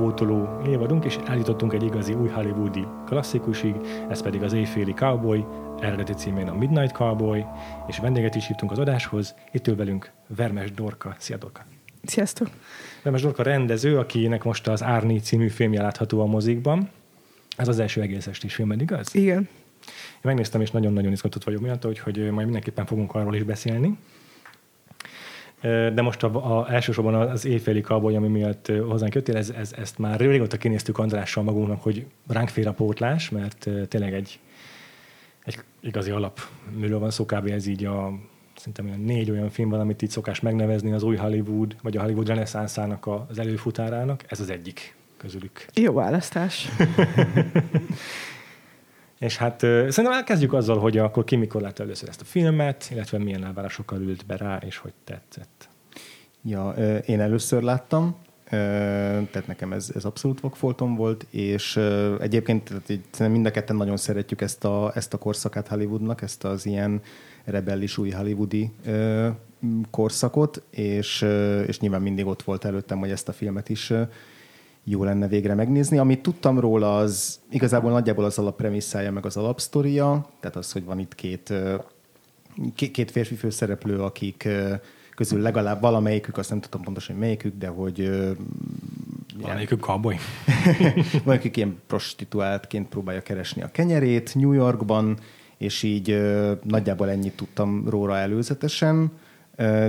Vakfoltokat pótoló évadunk, és eljutottunk egy igazi új hollywoodi klasszikusig, ez pedig az Éjféli Cowboy, eredeti címén a Midnight Cowboy, és vendéget is hívtunk az adáshoz. Itt ül velünk Vermes Dorka. Szia Dorka! Sziasztok! Vermes Dorka rendező, akinek most az Árni című filmje látható a mozikban. Ez az első egész estés filmed, igaz? Igen. Én megnéztem, és nagyon-nagyon izgatott vagyok miatt, hogy, hogy majd mindenképpen fogunk arról is beszélni. De most a, a, elsősorban az éjféli kaboly, ami miatt hozzánk jöttél, ez, ez, ezt már régóta kinéztük Andrással magunknak, hogy ránk fér a pótlás, mert tényleg egy, egy igazi alapműről van szó, kb. ez így a szerintem olyan négy olyan film van, amit így szokás megnevezni az új Hollywood, vagy a Hollywood reneszánszának az előfutárának. Ez az egyik közülük. Jó választás. És hát szerintem elkezdjük azzal, hogy akkor ki mikor látta először ezt a filmet, illetve milyen elvárásokkal ült be rá, és hogy tetszett. Ja, én először láttam, tehát nekem ez, ez abszolút vakfoltom volt, és egyébként tehát így, mind a ketten nagyon szeretjük ezt a, ezt a korszakát Hollywoodnak, ezt az ilyen rebellis új hollywoodi korszakot, és, és nyilván mindig ott volt előttem, hogy ezt a filmet is jó lenne végre megnézni. Amit tudtam róla, az igazából nagyjából az alappremisszája, meg az alapsztoria, tehát az, hogy van itt két, két férfi főszereplő, akik közül legalább valamelyikük, azt nem tudom pontosan, hogy melyikük, de hogy... Valamelyikük cowboy. Valamelyikük ilyen prostituáltként próbálja keresni a kenyerét New Yorkban, és így nagyjából ennyit tudtam róla előzetesen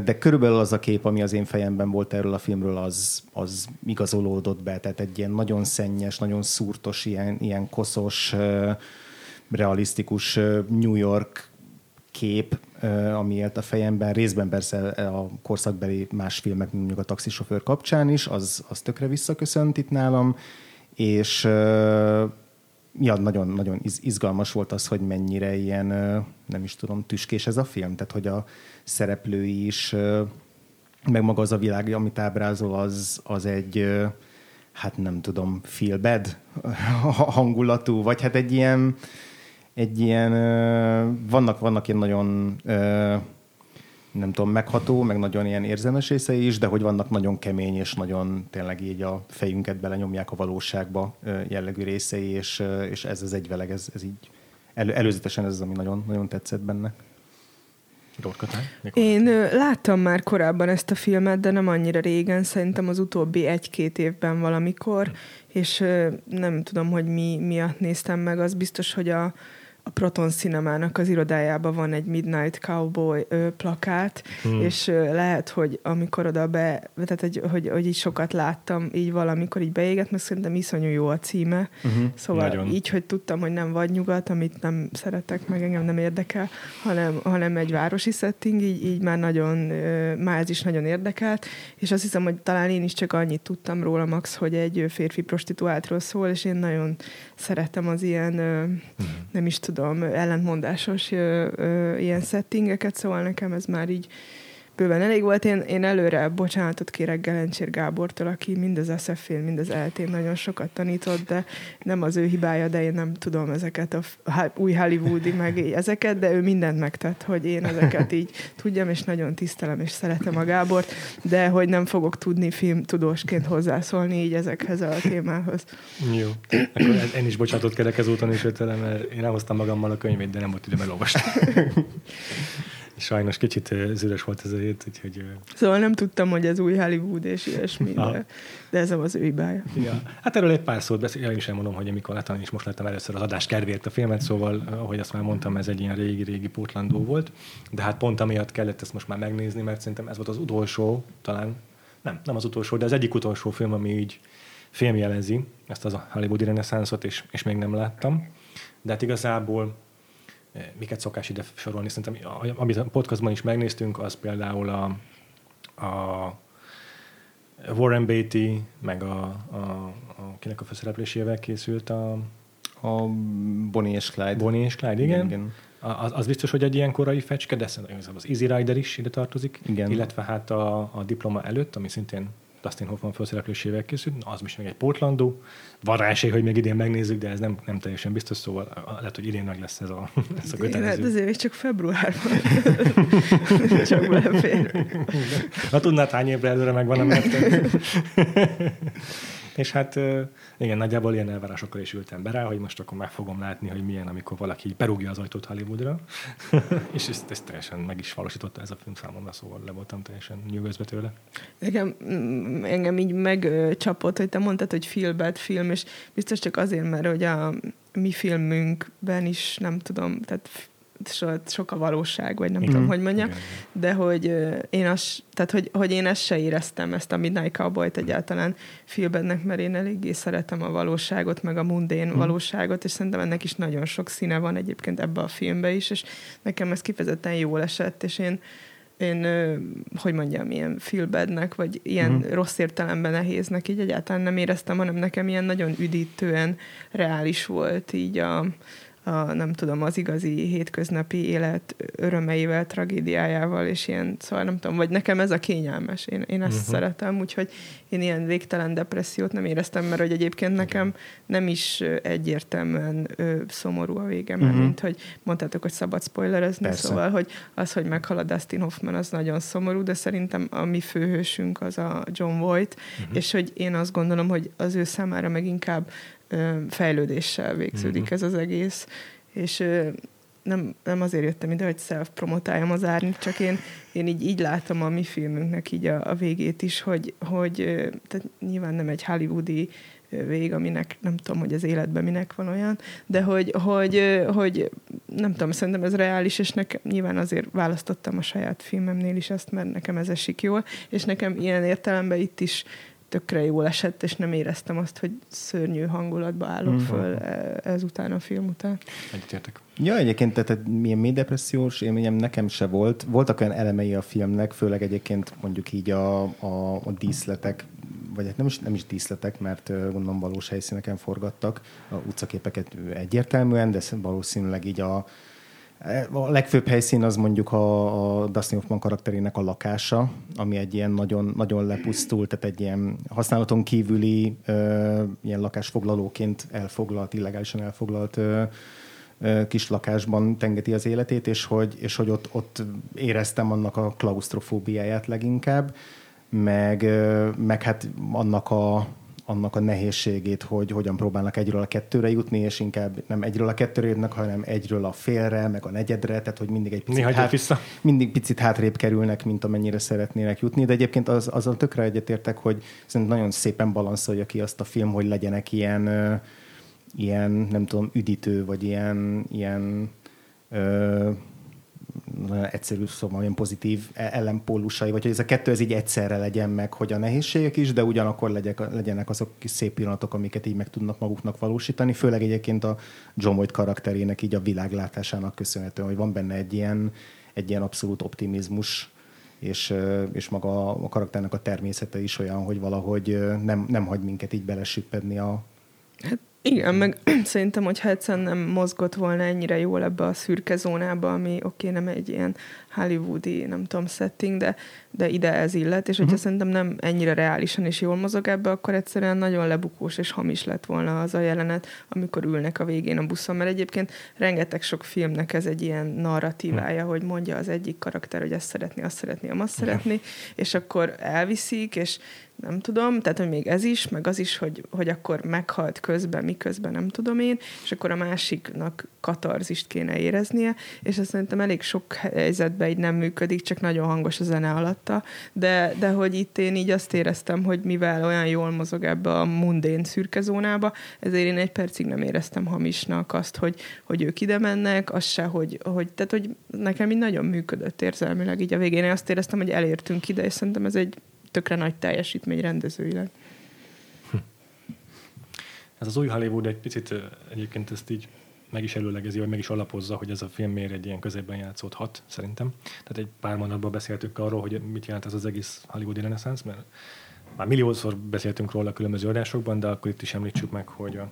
de körülbelül az a kép, ami az én fejemben volt erről a filmről, az, az igazolódott be. Tehát egy ilyen nagyon szennyes, nagyon szúrtos, ilyen, ilyen koszos, realisztikus New York kép, ami élt a fejemben, részben persze a korszakbeli más filmek, mondjuk a taxisofőr kapcsán is, az, az tökre visszaköszönt itt nálam, és ja, nagyon, nagyon izgalmas volt az, hogy mennyire ilyen, nem is tudom, tüskés ez a film, tehát hogy a szereplői is, meg maga az a világ, amit ábrázol, az, az egy, hát nem tudom, feel bad hangulatú, vagy hát egy ilyen, egy ilyen, vannak, vannak ilyen nagyon nem tudom, megható, meg nagyon ilyen érzelmes részei is, de hogy vannak nagyon kemény és nagyon tényleg így a fejünket belenyomják a valóságba jellegű részei, és, és ez az egyveleg, ez, ez így elő, előzetesen ez az, ami nagyon, nagyon tetszett benne. Én láttam már korábban ezt a filmet, de nem annyira régen, szerintem az utóbbi egy-két évben valamikor, és nem tudom, hogy mi miatt néztem meg, az biztos, hogy a, a Proton Cinemának az irodájában van egy Midnight Cowboy ö, plakát, hmm. és ö, lehet, hogy amikor oda be, tehát hogy, hogy, hogy így sokat láttam, így valamikor így beégett, mert szerintem iszonyú jó a címe. Uh-huh. Szóval Nagyon. így, hogy tudtam, hogy nem vagy nyugat, amit nem szeretek, meg engem nem érdekel, hanem, hanem egy városi setting, így, így már nagyon, ö, már ez is nagyon érdekelt, és azt hiszem, hogy talán én is csak annyit tudtam róla, Max, hogy egy férfi prostituáltról szól, és én nagyon szeretem az ilyen, ö, uh-huh. nem is tudom, tudom, ellentmondásos ö, ö, ilyen settingeket, szóval nekem ez már így bőven elég volt. Én, én előre bocsánatot kérek Gelencsér Gábortól, aki mind az SF-én, mind az eltén nagyon sokat tanított, de nem az ő hibája, de én nem tudom ezeket a új Hollywoodi, meg ezeket, de ő mindent megtett, hogy én ezeket így tudjam, és nagyon tisztelem, és szeretem a Gábort, de hogy nem fogok tudni filmtudósként hozzászólni így ezekhez a témához. Jó. Akkor én is bocsánatot kérek ezúton is ötele, mert én elhoztam magammal a könyvét, de nem volt időm elolvasni. Sajnos kicsit zűrös volt ez a hét, úgyhogy... Szóval nem tudtam, hogy ez új Hollywood és ilyesmi, de, de ez az ő hibája. Ja. Hát erről egy pár szót beszél, én is elmondom, hogy amikor láttam, és most láttam először az adás kedvéért a filmet, szóval, ahogy azt már mondtam, ez egy ilyen régi-régi pótlandó volt, de hát pont amiatt kellett ezt most már megnézni, mert szerintem ez volt az utolsó, talán, nem, nem az utolsó, de az egyik utolsó film, ami így filmjelezi ezt az a hollywoodi reneszánszot, és, és még nem láttam. De hát igazából miket szokás ide sorolni, szerintem amit a podcastban is megnéztünk, az például a, a Warren Beatty, meg a, a, a kinek a főszereplésével készült a... A Bonnie és Clyde. Bonnie és Clyde, igen. igen. Az, az biztos, hogy egy ilyen korai fecske, de az Easy Rider is ide tartozik, igen. illetve hát a, a diploma előtt, ami szintén Dustin Hoffman felszereplésével készült, az is még egy Portlandó. Van rá esély, hogy még idén megnézzük, de ez nem, nem teljesen biztos, szóval lehet, hogy idén meg lesz ez a, ez a kötelező. Hát azért még csak februárban. csak belefér. Ha tudnád, hány évre előre megvan a És hát igen, nagyjából ilyen elvárásokkal is ültem be rá, hogy most akkor meg fogom látni, hogy milyen, amikor valaki berúgja az ajtót Hollywoodra. és ezt, ezt, teljesen meg is valósította ez a film számomra, szóval le voltam teljesen nyugodva tőle. Engem, mm, engem így megcsapott, hogy te mondtad, hogy bad film, és biztos csak azért, mert hogy a mi filmünkben is, nem tudom, tehát sok a valóság, vagy nem mm. tudom, hogy mondjam, de hogy én, az, tehát, hogy, hogy én ezt se éreztem, ezt a Midnight Cowboy-t egyáltalán filmbennek, mert én eléggé szeretem a valóságot, meg a mundén mm. valóságot, és szerintem ennek is nagyon sok színe van egyébként ebbe a filmbe is, és nekem ez kifejezetten jól esett, és én én, hogy mondjam, ilyen feelbadnek, vagy ilyen uh-huh. rossz értelemben nehéznek így egyáltalán nem éreztem, hanem nekem ilyen nagyon üdítően reális volt így a, a, nem tudom, az igazi hétköznapi élet örömeivel, tragédiájával, és ilyen, szóval nem tudom, vagy nekem ez a kényelmes, én, én ezt uh-huh. szeretem, úgyhogy én ilyen végtelen depressziót nem éreztem, mert hogy egyébként nekem nem is egyértelműen ö, szomorú a vége, mert uh-huh. mint hogy mondtátok, hogy szabad spoilerezni, Persze. szóval, hogy az, hogy meghal Dustin Hoffman, az nagyon szomorú, de szerintem a mi főhősünk az a John Voight, uh-huh. és hogy én azt gondolom, hogy az ő számára meg inkább fejlődéssel végződik uh-huh. ez az egész, és nem, nem azért jöttem ide, hogy self-promotáljam az árnyat, csak én, én így, így látom a mi filmünknek így a, a végét is, hogy, hogy tehát nyilván nem egy hollywoodi vég, aminek nem tudom, hogy az életben minek van olyan, de hogy, hogy, hogy nem tudom, szerintem ez reális, és nekem nyilván azért választottam a saját filmemnél is ezt, mert nekem ez esik jól, és nekem ilyen értelemben itt is tökre jól esett, és nem éreztem azt, hogy szörnyű hangulatba állok mm-hmm. föl e, ezután a film után. Egyetértek. Ja, egyébként tehát milyen mély depressziós élményem nekem se volt. Voltak olyan elemei a filmnek, főleg egyébként mondjuk így a, a, a díszletek, vagy hát nem is, nem is díszletek, mert gondolom valós helyszíneken forgattak, a utcaképeket egyértelműen, de valószínűleg így a, a legfőbb helyszín az mondjuk a, a Dustin Hoffman karakterének a lakása, ami egy ilyen nagyon, nagyon lepusztult, tehát egy ilyen használaton kívüli ö, ilyen lakásfoglalóként elfoglalt, illegálisan elfoglalt ö, kis lakásban tengeti az életét, és hogy, és hogy ott, ott éreztem annak a klaustrofóbiáját leginkább, meg, ö, meg hát annak a, annak a nehézségét, hogy hogyan próbálnak egyről a kettőre jutni, és inkább nem egyről a kettőre jutnak, hanem egyről a félre, meg a negyedre, tehát hogy mindig egy picit, hát, vissza. mindig picit hátrébb kerülnek, mint amennyire szeretnének jutni, de egyébként az, azon tökre egyetértek, hogy szerintem nagyon szépen balanszolja ki azt a film, hogy legyenek ilyen, ilyen nem tudom, üdítő, vagy ilyen, ilyen nagyon egyszerű szóval olyan pozitív e- ellenpólusai, vagy hogy ez a kettő ez így egyszerre legyen meg, hogy a nehézségek is, de ugyanakkor legyek, legyenek azok kis szép pillanatok, amiket így meg tudnak maguknak valósítani, főleg egyébként a John Voight karakterének így a világlátásának köszönhetően, hogy van benne egy ilyen, egy ilyen abszolút optimizmus, és, és maga a karakternek a természete is olyan, hogy valahogy nem, nem hagy minket így belesüppedni a, Hát igen, meg szerintem, hogyha egyszerűen nem mozgott volna ennyire jól ebbe a szürke zónába, ami oké, okay, nem egy ilyen hollywoodi, nem tudom, setting, de, de ide ez illet, és hogyha uh-huh. szerintem nem ennyire reálisan és jól mozog ebbe, akkor egyszerűen nagyon lebukós és hamis lett volna az a jelenet, amikor ülnek a végén a buszon, mert egyébként rengeteg sok filmnek ez egy ilyen narratívája, uh-huh. hogy mondja az egyik karakter, hogy ezt szeretni, azt szeretni, azt szeretni, uh-huh. és akkor elviszik, és nem tudom, tehát hogy még ez is, meg az is, hogy, hogy akkor meghalt közben, miközben nem tudom én, és akkor a másiknak katarzist kéne éreznie, és azt szerintem elég sok helyzetben így nem működik, csak nagyon hangos a zene alatta, de, de hogy itt én így azt éreztem, hogy mivel olyan jól mozog ebbe a mundén szürke zónába, ezért én egy percig nem éreztem hamisnak azt, hogy, hogy ők ide mennek, az se, hogy, hogy, tehát hogy nekem így nagyon működött érzelmileg így a végén. Én azt éreztem, hogy elértünk ide, és szerintem ez egy tökre nagy teljesítmény rendezőileg. Ez az új Hollywood egy picit egyébként ezt így meg is előlegezi, vagy meg is alapozza, hogy ez a film miért egy ilyen középben játszódhat, szerintem. Tehát egy pár mondatban beszéltük arról, hogy mit jelent ez az egész hollywoodi reneszánsz, mert már milliószor beszéltünk róla a különböző adásokban, de akkor itt is említsük meg, hogy a,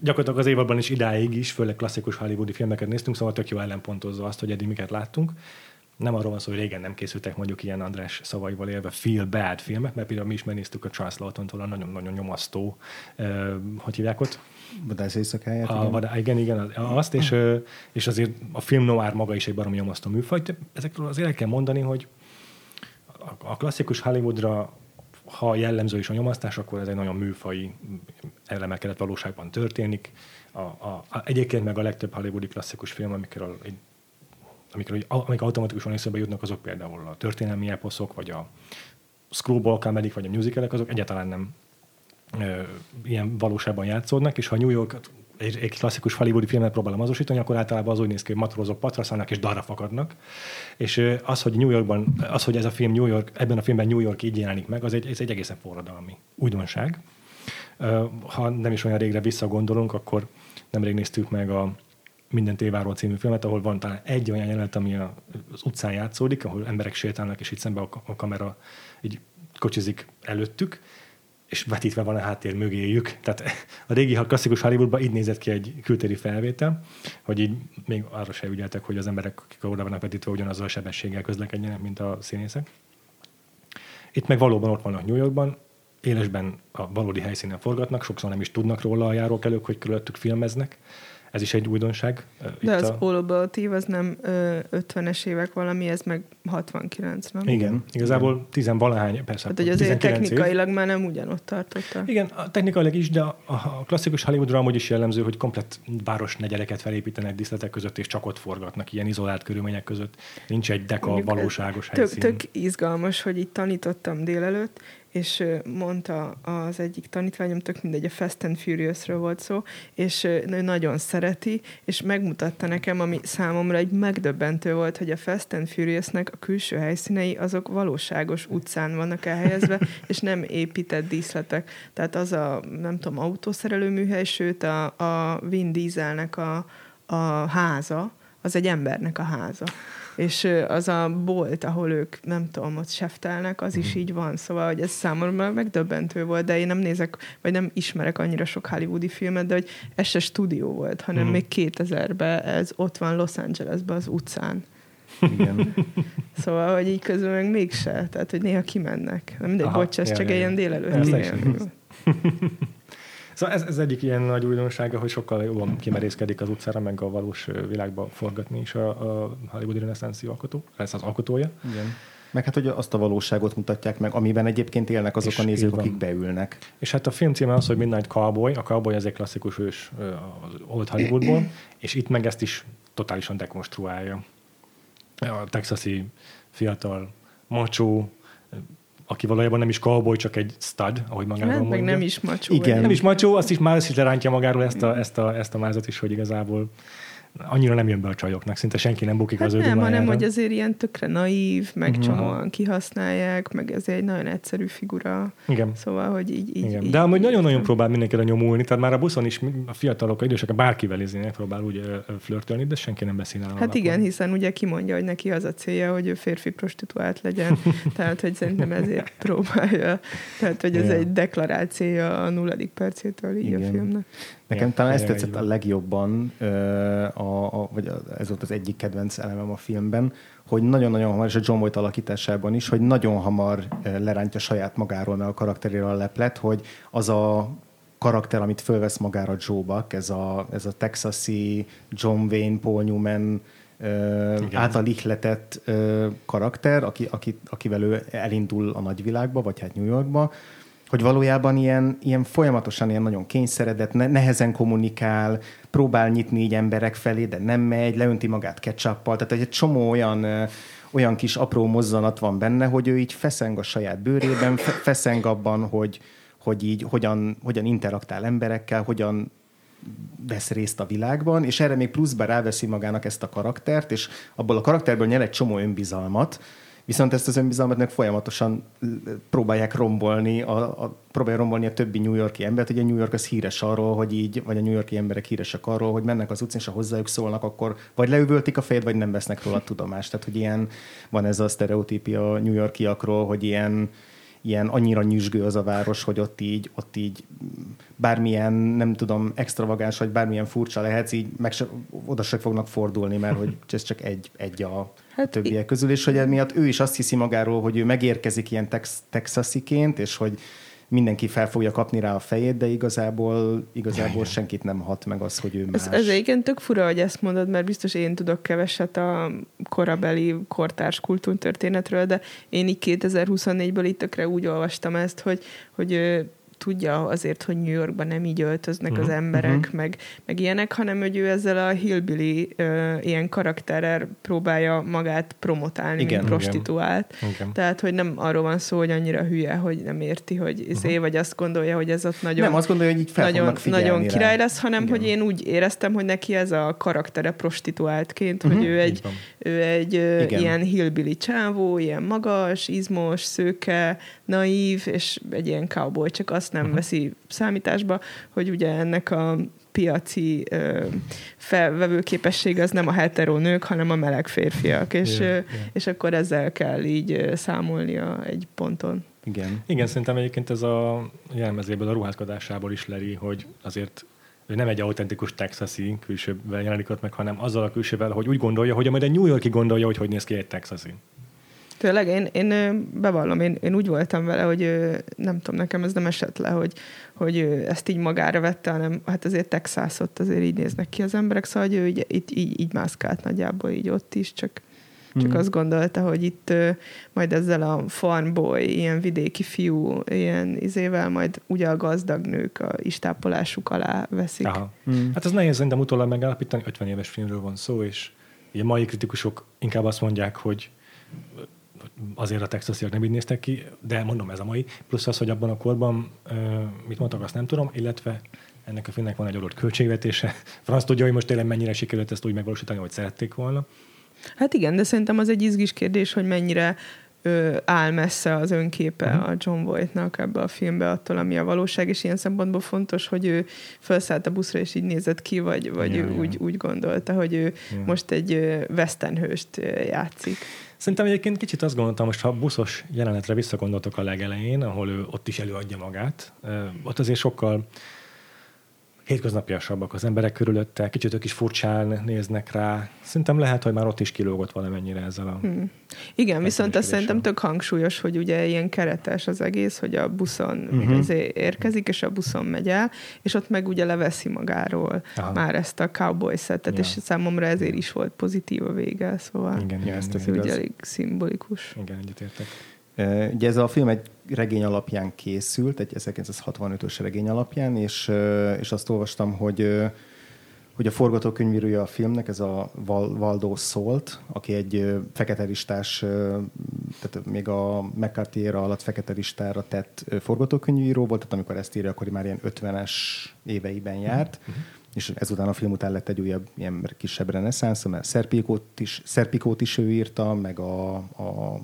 gyakorlatilag az évadban is idáig is, főleg klasszikus hollywoodi filmeket néztünk, szóval tök jó ellenpontozza azt, hogy eddig miket láttunk. Nem arról van szó, hogy régen nem készültek mondjuk ilyen András szavaival élve feel bad filmek, mert például mi is megnéztük a Charles Lawton-tól a nagyon-nagyon nyomasztó, uh, hogy hívják ott? Vadász éjszakáját. A, igen. igen, igen, azt, és, és azért a film noir maga is egy baromi nyomasztó műfaj. Ezekről azért el kell mondani, hogy a klasszikus Hollywoodra ha jellemző is a nyomasztás, akkor ez egy nagyon műfai elemelkedett valóságban történik. A, a, a, egyébként meg a legtöbb hollywoodi klasszikus film, amikről, egy, amikről amik automatikusan eszembe jutnak, azok például a történelmi eposzok, vagy a screwball comedy, vagy a musicalek, azok egyáltalán nem ö, ilyen valóságban játszódnak, és ha New York egy, egy klasszikus hollywoodi filmet próbálom azonosítani, akkor általában az úgy néz ki, hogy matrózok patraszálnak és darra fakadnak. És az, hogy New Yorkban, az, hogy ez a film New York, ebben a filmben New York így jelenik meg, az egy, ez egy egészen forradalmi újdonság. Ha nem is olyan régre visszagondolunk, akkor nemrég néztük meg a Minden téváról című filmet, ahol van talán egy olyan jelenet, ami az utcán játszódik, ahol emberek sétálnak, és itt szembe a kamera így kocsizik előttük, és vetítve van a háttér mögéjük. Tehát a régi a klasszikus Hollywoodban így nézett ki egy kültéri felvétel, hogy így még arra se ügyeltek, hogy az emberek, akik oda vannak vetítve, ugyanazzal a sebességgel közlekedjenek, mint a színészek. Itt meg valóban ott vannak New Yorkban, élesben a valódi helyszínen forgatnak, sokszor nem is tudnak róla a járókelők, hogy körülöttük filmeznek ez is egy újdonság. De az a... All az nem ö, 50-es évek valami, ez meg 69, nem? Igen, igazából tizenvalahány, persze. Hát, hogy azért technikailag év. már nem ugyanott tartotta. Igen, technikailag is, de a, klasszikus Hollywoodra amúgy is jellemző, hogy komplett városnegyeleket felépítenek díszletek között, és csak ott forgatnak, ilyen izolált körülmények között. Nincs egy deka Mondjuk valóságos tök, helyszín. Tök izgalmas, hogy itt tanítottam délelőtt, és mondta az egyik tanítványom, tök mindegy, a Fast and Furious-ről volt szó, és ő nagyon szereti, és megmutatta nekem, ami számomra egy megdöbbentő volt, hogy a Fast and Furious-nek a külső helyszínei azok valóságos utcán vannak elhelyezve, és nem épített díszletek. Tehát az a, nem tudom, autószerelő műhely, sőt a, a Vin Dieselnek a, a háza, az egy embernek a háza és az a bolt, ahol ők, nem tudom, ott seftelnek, az is mhm. így van. Szóval, hogy ez számomra megdöbbentő volt, de én nem nézek, vagy nem ismerek annyira sok hollywoodi filmet, de hogy ez se stúdió volt, hanem mm. még 2000-ben ez ott van Los Angelesben az utcán. Igen. szóval, hogy így közben meg mégse, tehát, hogy néha kimennek. Nem mindegy, bocs, ez csak egy ilyen délelőtt. Szóval ez, ez egyik ilyen nagy újdonsága, hogy sokkal jobban kimerészkedik az utcára, meg a valós világba forgatni is a, a Hollywoodi reneszánszí alkotó, ez az alkotója. Igen. Meg hát, hogy azt a valóságot mutatják meg, amiben egyébként élnek azok és a nézők, akik beülnek. És hát a film címe az, hogy Midnight Cowboy. A cowboy az egy klasszikus ős az Old Hollywoodból, és itt meg ezt is totálisan dekonstruálja. A texasi fiatal, macsó, aki valójában nem is cowboy, csak egy stud, ahogy magáról hát, mondja. meg nem is macsó. Igen. Nem is macsó, azt is már is lerántja magáról ezt a, ezt a, ezt a mázat is, hogy igazából annyira nem jön be a csajoknak, szinte senki nem bukik hát az ő Nem, hanem hogy azért ilyen tökre naív, meg uh-huh. csomóan kihasználják, meg ez egy nagyon egyszerű figura. Igen. Szóval, hogy így... így, Igen. így De amúgy nagyon-nagyon próbál mindenkire nyomulni, tehát már a buszon is a fiatalok, a idősek, bárkivel izének próbál úgy flörtölni, de senki nem beszél Hát alapon. igen, hiszen ugye kimondja, hogy neki az a célja, hogy ő férfi prostituált legyen, tehát hogy szerintem ezért próbálja. Tehát, hogy ez igen. egy deklarációja a nulladik percétől így igen. a filmnek. Nekem talán ezt tetszett a legjobban, a, a, vagy ez volt az egyik kedvenc elemem a filmben, hogy nagyon-nagyon hamar, és a John Voight alakításában is, hogy nagyon hamar lerántja saját magáról, meg a karakteréről a leplet, hogy az a karakter, amit fölvesz magára Joe Buck, ez a, ez a texasi John Wayne, Paul Newman által ihletett ö, karakter, aki, aki, akivel ő elindul a nagyvilágba, vagy hát New Yorkba, hogy valójában ilyen, ilyen folyamatosan ilyen nagyon kényszeredett, nehezen kommunikál, próbál nyitni így emberek felé, de nem megy, leönti magát ketchuppal, tehát egy csomó olyan, olyan kis apró mozzanat van benne, hogy ő így feszeng a saját bőrében, feszeng abban, hogy, hogy így hogyan, hogyan interaktál emberekkel, hogyan vesz részt a világban, és erre még pluszban ráveszi magának ezt a karaktert, és abból a karakterből nyer egy csomó önbizalmat, Viszont ezt az önbizalmat meg folyamatosan próbálják rombolni, a, a, próbálja rombolni a többi New Yorki embert. Ugye New York az híres arról, hogy így, vagy a New Yorki emberek híresek arról, hogy mennek az utcán, és ha hozzájuk szólnak, akkor vagy leüvöltik a fejét, vagy nem vesznek róla tudomást. Tehát, hogy ilyen van ez a sztereotípia a New Yorkiakról, hogy ilyen ilyen annyira nyüzsgő az a város, hogy ott így, ott így bármilyen, nem tudom, extravagáns, vagy bármilyen furcsa lehetsz, így meg se, oda se fognak fordulni, mert hogy ez csak egy, egy a hát többiek közül, és hogy emiatt ő is azt hiszi magáról, hogy ő megérkezik ilyen tex- texasiként, és hogy mindenki fel fogja kapni rá a fejét, de igazából, igazából senkit nem hat meg az, hogy ő más. Ez, ez igen tök fura, hogy ezt mondod, mert biztos én tudok keveset a korabeli kortárs kultúrtörténetről, de én így 2024-ből itt tökre úgy olvastam ezt, hogy, hogy tudja azért, hogy New Yorkban nem így öltöznek uh-huh. az mhm. emberek, uh-huh. meg, meg ilyenek, hanem hogy ő ezzel a hillbilly uh, ilyen karakterrel próbálja magát promotálni, igen, mint prostituált. Igen. Tehát, hogy nem arról van szó, hogy annyira hülye, hogy nem érti, hogy izé, uh-huh. vagy azt gondolja, hogy ez ott nagyon... Nem, azt gondolja, hogy így fel nagyon, nagyon király lesz, hanem igen. hogy én úgy éreztem, hogy neki ez a karaktere prostituáltként, uh-huh. hogy ő egy, ő egy igen. ilyen hillbilly csávó, ilyen magas, izmos, szőke, naív, és egy ilyen cowboy, csak azt nem uh-huh. veszi számításba, hogy ugye ennek a piaci ö, felvevő képesség az nem a hetero nők, hanem a meleg férfiak, és, yeah, yeah. és akkor ezzel kell így számolnia egy ponton. Igen. Igen, szerintem egyébként ez a jelmezéből, a ruházkodásából is leri, hogy azért ő nem egy autentikus texasi külsővel jelenik ott meg, hanem azzal a külsővel, hogy úgy gondolja, hogy majd egy New Yorki gondolja, hogy hogy néz ki egy texasi. Tényleg, én, én bevallom, én, én úgy voltam vele, hogy nem tudom, nekem ez nem esett le, hogy, hogy ezt így magára vette, hanem hát azért Texasot azért így néznek ki az emberek, szóval hogy ő így, így, így, így mászkált nagyjából így ott is, csak, csak mm. azt gondolta, hogy itt majd ezzel a farmboy, ilyen vidéki fiú, ilyen izével majd ugye a gazdag nők a istápolásuk alá veszik. Aha. Mm. Hát ez nehéz szerintem utólag megállapítani, 50 éves filmről van szó, és a mai kritikusok inkább azt mondják, hogy azért a texasiak nem így néztek ki, de mondom, ez a mai. Plusz az, hogy abban a korban, mit mondtak, azt nem tudom, illetve ennek a filmnek van egy adott költségvetése. Franz tudja, hogy most tényleg mennyire sikerült ezt úgy megvalósítani, hogy szerették volna. Hát igen, de szerintem az egy izgis kérdés, hogy mennyire ö, áll messze az önképe uh-huh. a John Voight-nak ebbe a filmbe attól, ami a valóság, és ilyen szempontból fontos, hogy ő felszállt a buszra, és így nézett ki, vagy, vagy ja, ő ja. Úgy, úgy gondolta, hogy ő ja. most egy western hőst játszik. Szerintem egyébként kicsit azt gondoltam, most ha a buszos jelenetre visszagondoltok a legelején, ahol ő ott is előadja magát, ott azért sokkal hétköznapiasabbak az emberek körülötte, kicsit ők is furcsán néznek rá. Szerintem lehet, hogy már ott is kilógott valamennyire ezzel a... Hmm. Igen, viszont azt szerintem tök hangsúlyos, hogy ugye ilyen keretes az egész, hogy a buszon uh-huh. érkezik, és a buszon megy el, és ott meg ugye leveszi magáról Aha. már ezt a cowboy szettet, ja. és számomra ezért is volt pozitív a vége, szóval igen, igen, ez igen, elég szimbolikus. Igen, egyetértek. Ugye ez a film egy regény alapján készült, egy 1965-ös regény alapján, és, és azt olvastam, hogy hogy a forgatókönyvírója a filmnek, ez a Valdo Szolt, aki egy fekete listás, tehát még a McCarthy alatt fekete listára tett forgatókönyvíró volt, tehát amikor ezt írja, akkor már ilyen 50-es éveiben járt, uh-huh. És ezután a film után lett egy újabb ilyen kisebb reneszánsz, mert Szerpikót is, Szerpikót is ő írta, meg a, a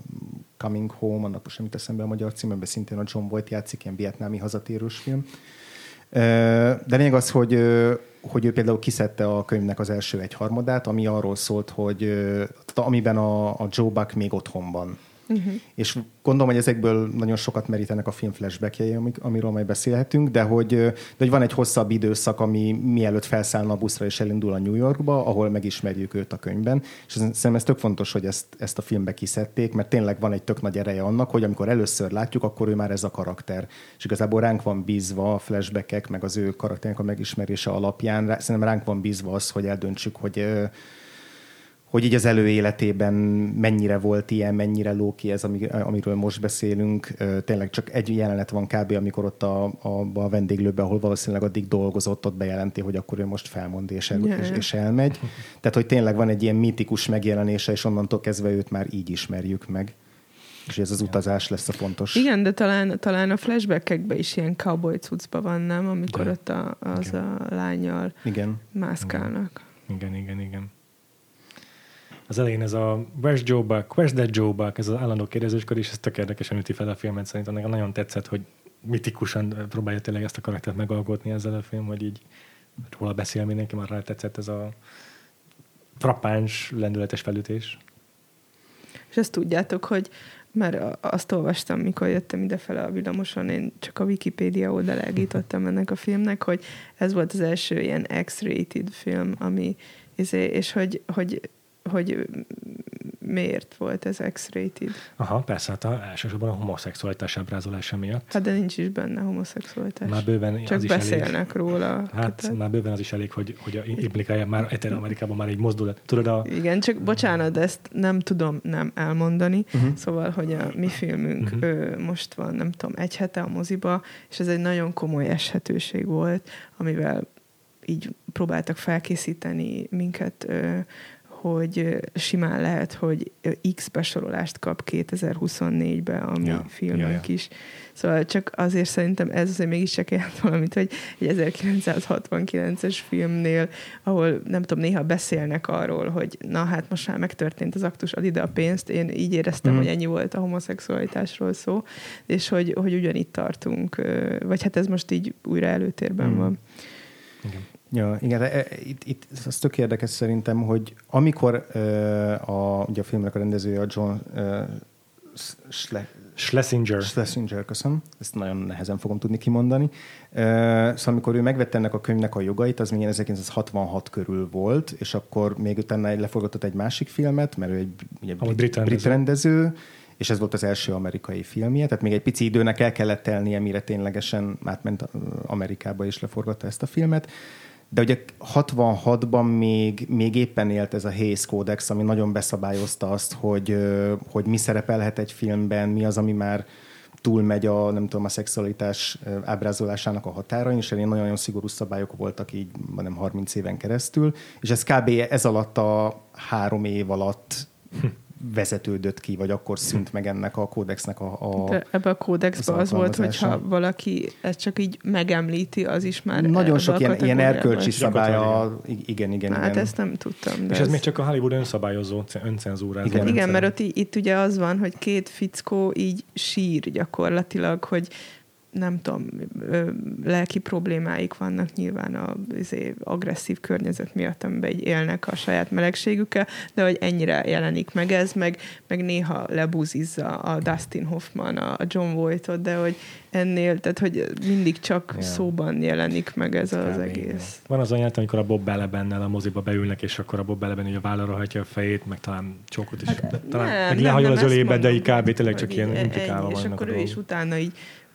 Coming Home, annak most sem eszembe a magyar címben, szintén a John Voight játszik, ilyen vietnámi hazatérős film. De lényeg az, hogy, hogy ő például kiszedte a könyvnek az első egyharmadát, ami arról szólt, hogy amiben a, a Joe Buck még otthon van. Uh-huh. És gondolom, hogy ezekből nagyon sokat merítenek a film flashbackjei, amiről majd beszélhetünk, de hogy, de hogy van egy hosszabb időszak, ami mielőtt felszállna a buszra és elindul a New Yorkba, ahol megismerjük őt a könyvben. És szerintem ez tök fontos, hogy ezt, ezt a filmbe kiszedték, mert tényleg van egy tök nagy ereje annak, hogy amikor először látjuk, akkor ő már ez a karakter. És igazából ránk van bízva a flashbackek, meg az ő karakternek a megismerése alapján. Szerintem ránk van bízva az, hogy eldöntsük, hogy hogy így az előéletében mennyire volt ilyen, mennyire lóki ez, amiről most beszélünk. Tényleg csak egy jelenet van kb., amikor ott a, a, a vendéglőben, ahol valószínűleg addig dolgozott, ott bejelenti, hogy akkor ő most felmond és, el, yeah. és, és elmegy. Tehát, hogy tényleg van egy ilyen mítikus megjelenése, és onnantól kezdve őt már így ismerjük meg. És ez az utazás lesz a fontos. Igen, de talán, talán a flashbackekben is ilyen cowboy cuccba van, nem? Amikor de. ott a, az igen. a lányjal igen. mászkálnak. Igen, igen, igen. igen. Az elején ez a Where's Joe Buck, Where's that Joe Buck, ez az állandó kérdezőskor, és ez tök érdekesen üti fel a filmet. Szerintem nekem nagyon tetszett, hogy mitikusan próbálja tényleg ezt a karaktert megalkotni ezzel a film, hogy így róla beszél mindenki, már rá tetszett ez a frappáns, lendületes felütés. És ezt tudjátok, hogy mert azt olvastam, mikor jöttem idefele a villamoson, én csak a Wikipédia oldaláig jutottam ennek a filmnek, hogy ez volt az első ilyen X-rated film, ami, izé, és hogy, hogy hogy miért volt ez X-rated. Aha, persze, hát a, elsősorban a homoszexualitás ábrázolása miatt. Hát de nincs is benne homoszexualitás. Már bőven Csak az is beszélnek elég, róla. Hát tehát. már bőven az is elég, hogy, hogy a, implikálja már Eter Amerikában már egy mozdulat. Tudod, a, Igen, csak bocsánat, de ezt nem tudom nem elmondani. Uh-huh. Szóval, hogy a mi filmünk uh-huh. ö, most van, nem tudom, egy hete a moziba, és ez egy nagyon komoly eshetőség volt, amivel így próbáltak felkészíteni minket ö, hogy simán lehet, hogy X besorolást kap 2024-be a mi Ja, filmünk ja, ja. is. Szóval csak azért szerintem ez azért mégiscsak jelent valamit, hogy egy 1969-es filmnél, ahol nem tudom, néha beszélnek arról, hogy na hát most már megtörtént az aktus, ad ide a pénzt. Én így éreztem, Mhm. hogy ennyi volt a homoszexualitásról szó, és hogy, hogy ugyanitt tartunk, vagy hát ez most így újra előtérben Mhm. van. igen. Ja, igen, de e- itt, itt az tök érdekes szerintem, hogy amikor uh, a, ugye a filmnek a rendezője a John uh, Schle- Schlesinger. Schlesinger, köszönöm, ezt nagyon nehezen fogom tudni kimondani. Uh, szóval amikor ő megvette ennek a könyvnek a jogait, az még ilyen 1966 körül volt, és akkor még utána leforgatott egy másik filmet, mert ő egy ugye, brit, brit brit, rendező. rendező, és ez volt az első amerikai filmje, tehát még egy pici időnek el kellett telnie, mire ténylegesen átment Amerikába és leforgatta ezt a filmet. De ugye 66-ban még, még éppen élt ez a Hayes Codex, ami nagyon beszabályozta azt, hogy, hogy mi szerepelhet egy filmben, mi az, ami már túlmegy a, nem tudom, a szexualitás ábrázolásának a határain, és ilyen nagyon-nagyon szigorú szabályok voltak így, nem 30 éven keresztül, és ez kb. ez alatt a három év alatt vezetődött ki, vagy akkor szűnt meg ennek a kódexnek a... a De ebbe a kódexben az az volt, hogyha valaki ezt csak így megemlíti, az is már nagyon sok ilyen, ilyen erkölcsi esik. szabály, Gyakorlatilag a, igen, igen, Hát igen. ezt nem tudtam. De És ez még csak a Hollywood önszabályozó, öncenzúrázó. Igen. Igen, mert ott í- itt ugye az van, hogy két fickó így sír gyakorlatilag, hogy nem tudom, lelki problémáik vannak nyilván a izé, agresszív környezet miatt, amiben így élnek a saját melegségükkel, de hogy ennyire jelenik meg ez, meg, meg néha lebuzizza a Dustin Hoffman, a John Voight-ot, de hogy ennél, tehát hogy mindig csak Ja. szóban jelenik meg ez az Kb. egész. Van az olyan, amikor a Bob Belebennel a moziba beülnek, és akkor a Bob Beleben így a vállalra hajtja a fejét, meg talán csókot is. Hát, talán Nem, meg lehajol nem, az ölébe, de így kb. tényleg hogy csak ilyen implikálva És akkor ő is utána így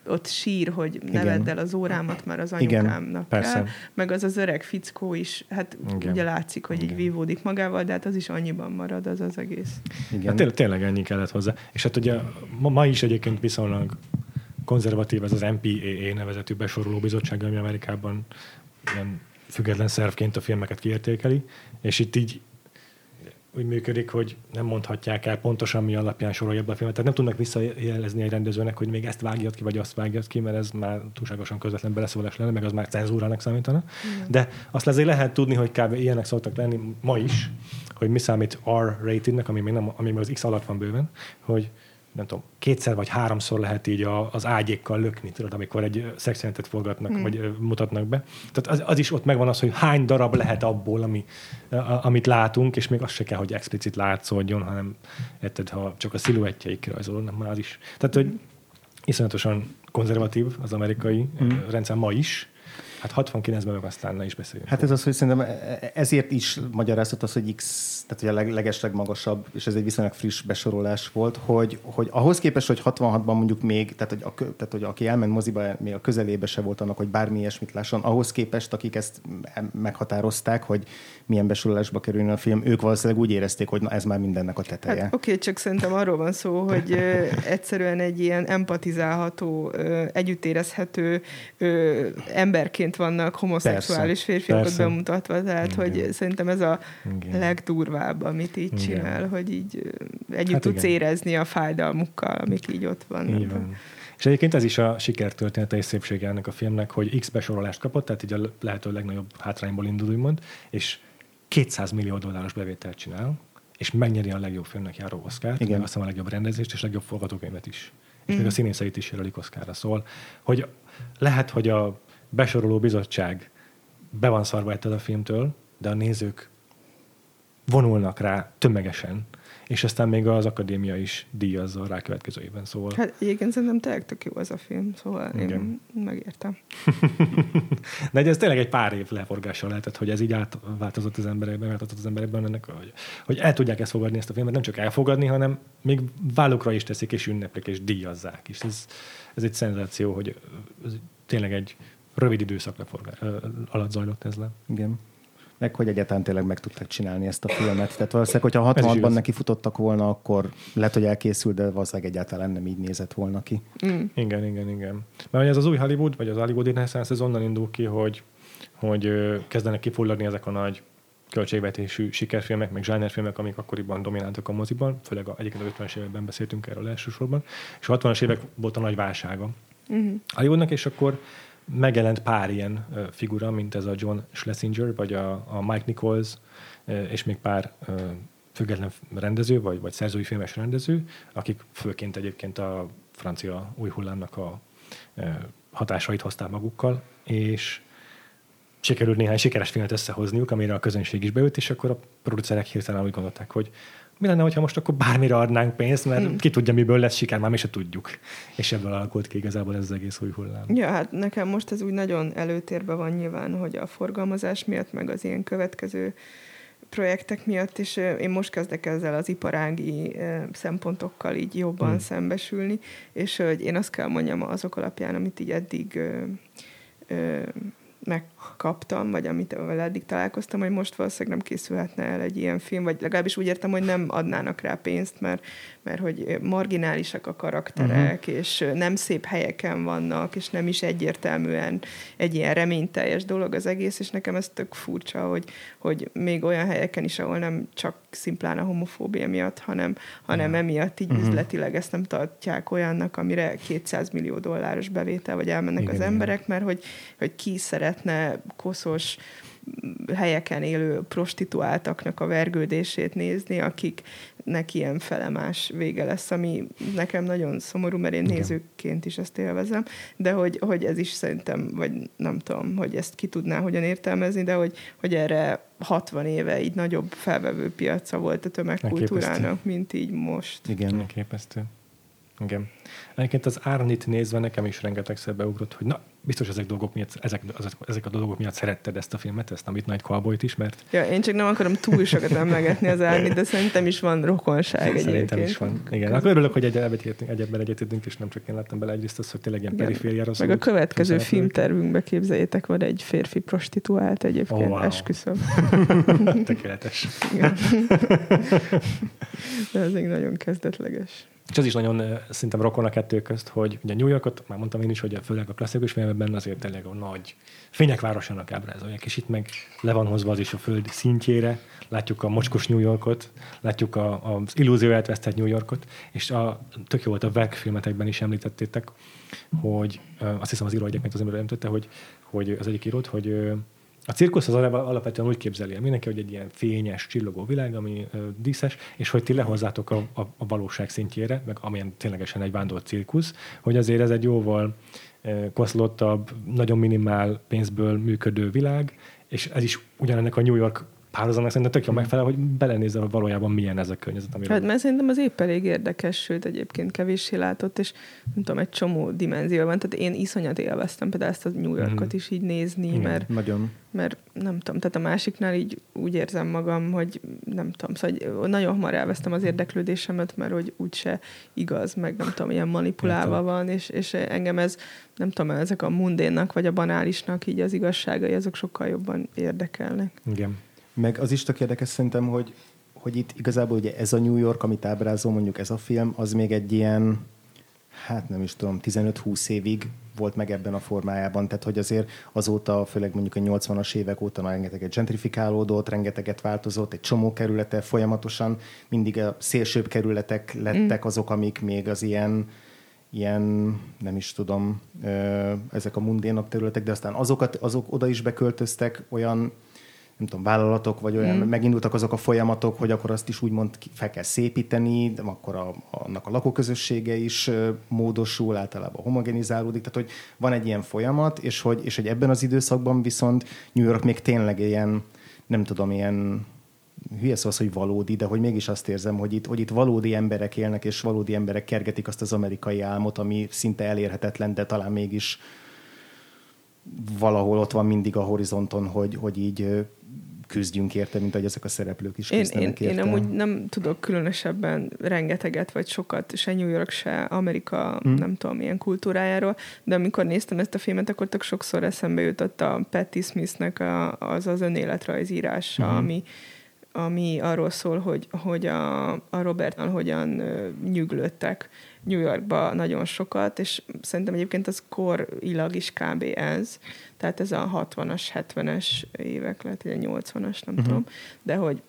ott sír, hogy ne Igen. vedd el az órámat, mert az Igen, anyukámnak persze. kell. Meg az az öreg fickó is, hát Igen. Igen. ugye látszik, hogy Igen. így vívódik magával, de hát az is annyiban marad az az egész. igen. Hát tényleg, tényleg ennyi kellett hozzá. És hát ugye ma, ma is egyébként viszonylag konzervatív ez az MPAA nevezetű besoroló bizottság, ami Amerikában ilyen független szervként a filmeket kiértékeli, és itt így úgy működik, hogy nem mondhatják el pontosan mi alapján sorolja be a filmet. Tehát nem tudnak visszajelezni egy rendezőnek, hogy még ezt vágjad ki, vagy azt vágjad ki, mert ez már túlságosan közvetlen beleszólás lenne, meg az már cenzúrának számítana. De azt azért lehet tudni, hogy kb. ilyenek szoktak lenni ma is, hogy mi számít R-ratednek, ami még nem, ami még az X alatt van bőven, hogy nem tudom, kétszer vagy háromszor lehet így a, az ágyékkal lökni, tudod, amikor egy ö, szexjelentet forgatnak, hmm. vagy mutatnak be. Tehát az, az, is ott megvan az, hogy hány darab lehet abból, ami, a, amit látunk, és még az se kell, hogy explicit látszódjon, hanem érted, ha csak a sziluettjeik kirajzolódnak, már az is. Tehát, hogy iszonyatosan konzervatív az amerikai Hmm. hmm. rendszer ma is, Hát 69-ben meg aztán ne is beszéljünk. Hát ez az, hogy szerintem ezért is magyarázhat az, hogy X, tehát hogy a leg, legesleg magasabb, és ez egy viszonylag friss besorolás volt, hogy, hogy ahhoz képest, hogy 66-ban mondjuk még, tehát hogy, a, tehát hogy aki elment moziba, még a közelébe se volt annak, hogy bármi ilyesmit lásson, ahhoz képest, akik ezt meghatározták, hogy milyen besorolásba kerülne a film, ők valószínűleg úgy érezték, hogy na ez már mindennek a teteje. Hát oké, csak szerintem arról van szó, hogy ö, egyszerűen egy ilyen empatizálható, ö, együttérezhető ö, emberként vannak homoszexuális Persze, férfiakat persze. bemutatva, tehát Igen. hogy szerintem ez a Igen. legdurvább, amit így Igen. csinál, hogy így együtt Hát tudsz igen. érezni a fájdalmukkal, amik így ott vannak. Így van. És egyébként ez is a sikertörténete és szépsége ennek a filmnek, hogy X besorolást kapott, tehát így a lehető legnagyobb hátrányból indul, úgymond, és 200 millió dolláros bevételt csinál, és megnyeri a legjobb filmnek járó Oscar-t, Igen. meg azt hiszem a legjobb rendezést, és legjobb forgatókönyvet is. És még a színészeit is jelölik Oscarra. Szóval, hogy lehet, hogy a besoroló bizottság be van szarva ettől a filmtől, de a nézők vonulnak rá tömegesen, és aztán még az akadémia is díjazza a rákövetkező évben, szóval Hát egyébként szerintem tényleg tök jó az a film, szóval Igen. én megértem. De ez tényleg egy pár év leforgással lehetett, hogy ez így átváltozott az emberekben, változott az emberekben, ennek, hogy, hogy el tudják ezt fogadni, ezt a filmet, nem csak elfogadni, hanem még vállukra is teszik, és ünneplik, és díjazzák. És ez, ez egy szenzáció, hogy ez tényleg egy rövid időszak leforgás, ö, alatt zajlott ez le. Igen. Meg hogy egyáltalán tényleg meg tudták csinálni ezt a filmet. Tehát valószínűleg, hogyha Ez is 66-ban igaz. neki futottak volna, akkor lehet, hogy elkészült, de valószínűleg egyáltalán nem így nézett volna ki. Mm. Igen, igen, igen. Mert hogy ez az új Hollywood, vagy az Hollywood Renaissance, ez onnan indul ki, hogy, hogy kezdenek kifulladni ezek a nagy költségvetésű sikerfilmek, meg zsánerfilmek, amik akkoriban domináltak a moziban, főleg a, egyébként a 50-es években beszéltünk erről elsősorban, és a 60-as évek volt a nagy válsága Mm. Hollywoodnak, és akkor megjelent pár ilyen figura, mint ez a John Schlesinger, vagy a, a Mike Nichols, és még pár független rendező, vagy, vagy szerzői filmes rendező, akik főként egyébként a francia új hullámnak a hatásait hozták magukkal, és sikerült néhány sikeres filmet összehozniuk, amire a közönség is beült, és akkor a producerek hirtelen úgy gondolták, hogy mi lenne, ha most akkor bármire adnánk pénzt, mert Hmm. ki tudja, miből lesz siker, már mi se tudjuk. És ebből alakult ki igazából ez az egész új hullám. Ja, hát nekem most ez úgy nagyon előtérben van nyilván, hogy a forgalmazás miatt, meg az ilyen következő projektek miatt, és én most kezdek ezzel az iparági szempontokkal így jobban Mm. mm. szembesülni, és hogy én azt kell mondjam azok alapján, amit így eddig megkaptam, vagy amit eddig találkoztam, hogy most valószínűleg nem készülhetne el egy ilyen film, vagy legalábbis úgy értem, hogy nem adnának rá pénzt, mert, mert hogy marginálisak a karakterek, uh-huh. és nem szép helyeken vannak, és nem is egyértelműen egy ilyen reményteljes dolog az egész, és nekem ez tök furcsa, hogy, hogy még olyan helyeken is, ahol nem csak szimplán a homofóbia miatt, hanem, hanem Ja. emiatt így uh-huh. üzletileg ezt nem tartják olyannak, amire 200 millió dolláros bevétel, vagy elmennek Igen, az igen. emberek, mert hogy, hogy ki szeretne koszos helyeken élő prostituáltaknak a vergődését nézni, akiknek ilyen felemás vége lesz, ami nekem nagyon szomorú, mert én Igen. nézőként is ezt élvezem, de hogy, hogy ez is szerintem, vagy nem tudom, hogy ezt ki tudná hogyan értelmezni, de hogy, hogy erre 60 éve így nagyobb felvevő piaca volt a tömegkultúrának, mint így most. Igen. Elképesztő. Igen. Egyébként az Árnit nézve nekem is rengetegszer beugrott, hogy na, biztos ezek, dolgok miatt, ezek, ezek, a dolgok miatt szeretted ezt a filmet, ezt a Midnight Cowboy-t is, mert Ja, én csak nem akarom túl sokat emlegetni az árnit, de szerintem is van rokonság egyébként. szerintem is van. Igen, akkor örülök, hogy egy, egyetben egyetértünk, és nem csak én láttam bele egyrészt azt, hogy tényleg ilyen perifériára Meg a következő filmtervünkbe képzeljétek, van egy férfi prostituált egyébként, Oh, wow. esküszöm. Tökéletes. Igen. De ez még nagyon kezdetleges. És az is nagyon szerintem rokon a kettő közt, hogy ugye New Yorkot, már mondtam én is, hogy főleg a klasszikus filmekben azért tényleg a nagy fények városának ábrázolják, és itt meg le van hozva az is a föld szintjére, látjuk a mocskos New Yorkot, látjuk a, az illúzió elvesztett New Yorkot, és a, tök jó volt a Verk filmetekben is említettétek, hogy azt hiszem az író egyébként az ember említette, hogy, hogy az egyik írót, hogy a cirkusz az alap- alapvetően úgy képzeli el mindenki, hogy egy ilyen fényes, csillogó világ, ami ö, díszes, és hogy ti lehozzátok a, a, a valóság szintjére, meg amilyen ténylegesen egy vándor cirkusz, hogy azért ez egy jóval ö, koszlottabb, nagyon minimál pénzből működő világ, és ez is ugyanennek a New York párhuzamnak szerintem tök jól megfelel, hogy belenézzel, hogy valójában milyen ez a környezet, amiről Hát mert szerintem az épp elég érdekes, sőt egyébként kevéssé látott, és nem tudom, egy csomó dimenzió van. Tehát én iszonyat élveztem például ezt a New Yorkot Mhm. is így nézni, Igen. mert Nagyon. mert nem tudom, tehát a másiknál így úgy érzem magam, hogy nem tudom, szóval hogy nagyon hamar elvesztem az érdeklődésemet, mert hogy úgyse igaz, meg nem tudom, ilyen manipulálva van, és, és engem ez, nem tudom, ezek a mundénnak, vagy a banálisnak így az igazságai, azok sokkal jobban érdekelnek. Igen. Meg az is tök érdekes szerintem, hogy, hogy itt igazából ugye ez a New York, amit ábrázol, mondjuk ez a film, az még egy ilyen, hát nem is tudom, 15-20 évig volt meg ebben a formájában, tehát hogy azért azóta, főleg mondjuk a 80-as évek óta rengeteget gentrifikálódott, rengeteget változott, egy csomó kerülete folyamatosan, mindig a szélsőbb kerületek lettek azok, amik még az ilyen, ilyen, nem is tudom, ezek a mundénabb területek, de aztán azokat, azok oda is beköltöztek olyan nem tudom, vállalatok, vagy olyan, mm. megindultak azok a folyamatok, hogy akkor azt is úgymond fel kell szépíteni, de akkor a, annak a lakóközössége is módosul, általában homogenizálódik, tehát hogy van egy ilyen folyamat, és hogy, és hogy ebben az időszakban viszont New York még tényleg ilyen, nem tudom, ilyen hülye szó az, hogy valódi, de hogy mégis azt érzem, hogy itt, hogy itt valódi emberek élnek, és valódi emberek kergetik azt az amerikai álmot, ami szinte elérhetetlen, de talán mégis valahol ott van mindig a horizonton, hogy, hogy így küzdjünk érte, mint ahogy ezek a szereplők is én, küzdenek én, érte. én amúgy nem tudok különösebben rengeteget, vagy sokat, se New York, se Amerika, hmm. nem tudom, milyen kultúrájáról, de amikor néztem ezt a filmet, akkor tök sokszor eszembe jutott a Patti Smithnek a, az az önéletrajzírása, hmm. ami ami arról szól, hogy, hogy a, a Robertnal hogyan nyüglődtek New Yorkba nagyon sokat, és szerintem egyébként az korilag is kb. ez, tehát ez a 60-as, 70-es évek, lehet, hogy a 80-as, nem uh-huh. tudom, de hogy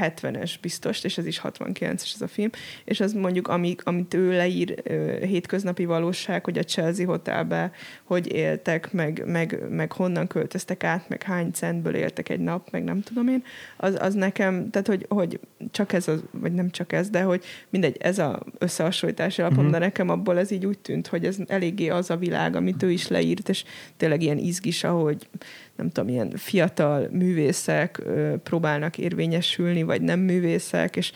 70-es biztos, és ez is 69-es ez a film, és az mondjuk, amik, amit ő leír hétköznapi valóság, hogy a Chelsea Hotelbe hogy éltek, meg, meg, meg honnan költöztek át, meg hány centből éltek egy nap, meg nem tudom én, az, az nekem, tehát hogy, hogy csak ez, az, vagy nem csak ez, de hogy mindegy, ez a összehasonlítási alapom, uh-huh. de nekem abból ez így úgy tűnt, hogy ez eléggé az a világ, amit ő is leírt, és tényleg ilyen izgis, ahogy nem tudom, ilyen fiatal művészek próbálnak érvényesülni, vagy nem művészek, és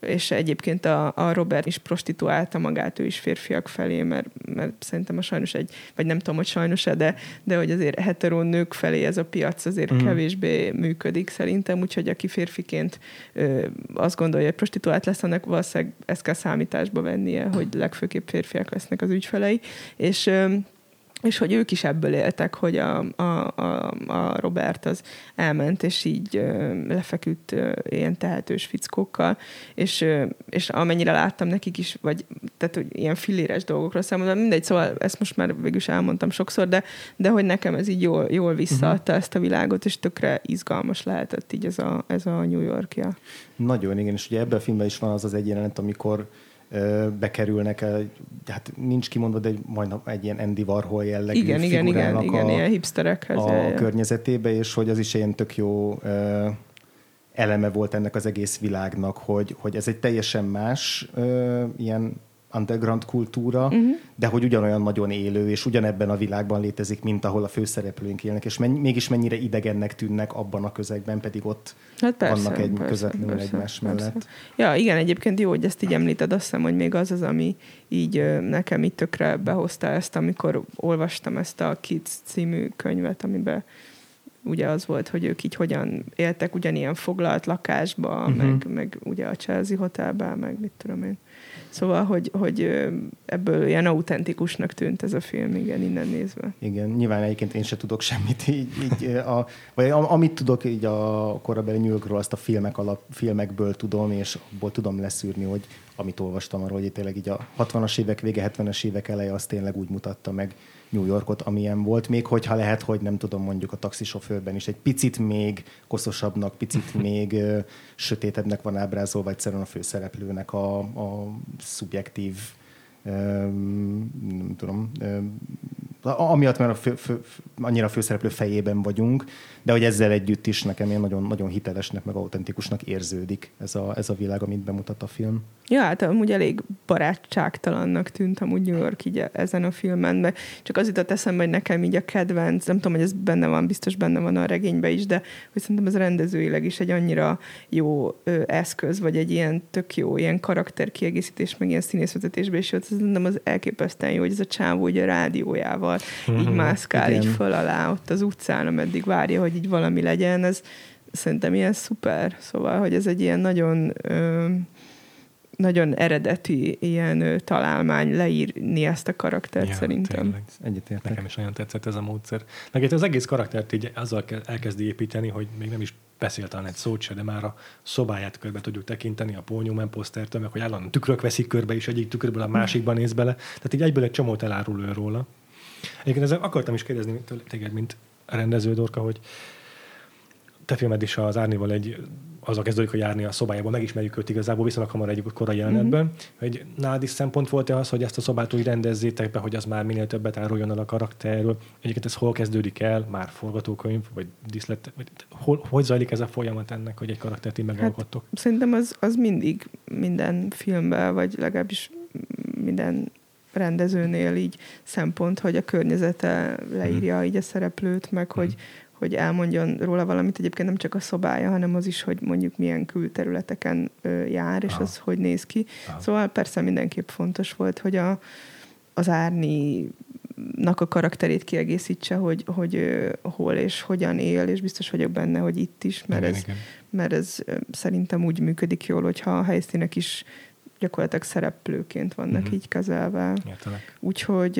és egyébként a, a Robert is prostituálta magát, ő is férfiak felé, mert, mert szerintem a sajnos egy, vagy nem tudom, hogy sajnos -e, de, de hogy azért heteró nők felé ez a piac azért mm. kevésbé működik szerintem, úgyhogy aki férfiként ö, azt gondolja, hogy prostituált lesz, annak valószínűleg ezt kell számításba vennie, hogy legfőképp férfiak lesznek az ügyfelei, és ö, és hogy ők is ebből éltek, hogy a, a, a, a Robert az elment, és így ö, lefeküdt ö, ilyen tehetős fickókkal, és, ö, és amennyire láttam nekik is, vagy tehát hogy ilyen filléres dolgokról számoltam, mindegy, szóval ezt most már végül is elmondtam sokszor, de, de hogy nekem ez így jól, jól visszaadta uh-huh. ezt a világot, és tökre izgalmas lehetett így ez a, ez a New Yorkja. Nagyon, igen, és ugye ebben a filmben is van az az egy jelenet, amikor bekerülnek, hát nincs kimondva, de majdnem egy ilyen Andy Warhol jellegű igen, igen, igen, igen, a, ilyen hipsterekhez. A jel. környezetébe, és hogy az is ilyen tök jó eleme volt ennek az egész világnak, hogy, hogy ez egy teljesen más ilyen underground kultúra, uh-huh. de hogy ugyanolyan nagyon élő, és ugyanebben a világban létezik, mint ahol a főszereplőink élnek, és mennyi, mégis mennyire idegennek tűnnek abban a közegben, pedig ott hát persze, vannak egy persze, közvetlenül persze, egymás persze. mellett. Ja, igen, egyébként jó, hogy ezt így említed, azt hiszem, hogy még az az, ami így nekem itt tökre behozta ezt, amikor olvastam ezt a Kids című könyvet, amiben ugye az volt, hogy ők így hogyan éltek ugyanilyen foglalt lakásba, uh-huh. meg, meg ugye a Chelsea Hotelben, meg mit tudom én. Szóval, hogy, hogy ebből ilyen autentikusnak tűnt ez a film, igen, innen nézve. Igen, nyilván egyébként én se tudok semmit, így, így a, vagy amit tudok így a korabeli New Yorkról, azt a filmek alap, filmekből tudom, és abból tudom leszűrni, hogy amit olvastam arról, hogy tényleg így a 60-as évek vége, 70-es évek eleje azt tényleg úgy mutatta meg New Yorkot, amilyen volt, még hogyha lehet, hogy nem tudom, mondjuk a taxisofőrben is egy picit még koszosabbnak, picit még ö, sötétebbnek van ábrázolva egyszerűen a főszereplőnek a, a szubjektív ö, nem tudom, ö, amiatt, mert a fő, fő, annyira a főszereplő fejében vagyunk, de hogy ezzel együtt is nekem ilyen nagyon, nagyon hitelesnek, meg autentikusnak érződik ez a, ez a világ, amit bemutat a film. Ja, hát amúgy elég barátságtalannak tűnt amúgy New York így ezen a filmen, de csak az jutott eszembe, hogy nekem így a kedvenc, nem tudom, hogy ez benne van, biztos benne van a regényben is, de hogy szerintem ez rendezőileg is egy annyira jó ö, eszköz, vagy egy ilyen tök jó, ilyen karakterkiegészítés, meg ilyen színészvezetésben is jött, szerintem az elképesztően jó, hogy ez a csávó ugye a rádiójával mm-hmm. így mhm. mászkál Igen. így föl alá ott az utcán, ameddig várja, hogy így valami legyen, ez szerintem ilyen szuper. Szóval, hogy ez egy ilyen nagyon ö, nagyon eredeti ilyen ö, találmány leírni ezt a karaktert ja, szerintem. Egyetértek. Nekem is nagyon tetszett ez a módszer. Meg az egész karaktert így azzal elkezdi építeni, hogy még nem is beszélt talán egy szót se, de már a szobáját körbe tudjuk tekinteni, a Paul posztertől, meg hogy állandóan tükrök veszik körbe, és egyik tükörбől a másikban néz bele. Tehát így egyből egy csomót elárul ő róla. Egyébként ezzel akartam is kérdezni téged, mint rendező Dorka, hogy te filmed is az Árnival egy azzal kezdődik, hogy járni a szobájába, megismerjük őt igazából viszonylag hamar egy korai jelenetben, mm-hmm. hogy nálad is szempont volt-e az, hogy ezt a szobát úgy rendezzétek be, hogy az már minél többet áruljon el a karakterről. Egyébként ez hol kezdődik el, már forgatókönyv, vagy diszlet, vagy hol, hogy zajlik ez a folyamat ennek, hogy egy karaktert így megalkottok? Hát, szerintem az, az mindig minden filmben, vagy legalábbis minden rendezőnél így szempont, hogy a környezete leírja mm. így a szereplőt, meg mm. hogy, hogy elmondjon róla valamit, egyébként nem csak a szobája, hanem az is, hogy mondjuk milyen külterületeken jár, és Aha. az hogy néz ki. Aha. Szóval persze mindenképp fontos volt, hogy a, az Árni nak a karakterét kiegészítse, hogy, hogy ö, hol és hogyan él, és biztos vagyok benne, hogy itt is, mert, igen, ez, igen. mert ez szerintem úgy működik jól, hogyha a helyszínek is gyakorlatilag szereplőként vannak uh-huh. így kezelve. Értelek. Úgyhogy,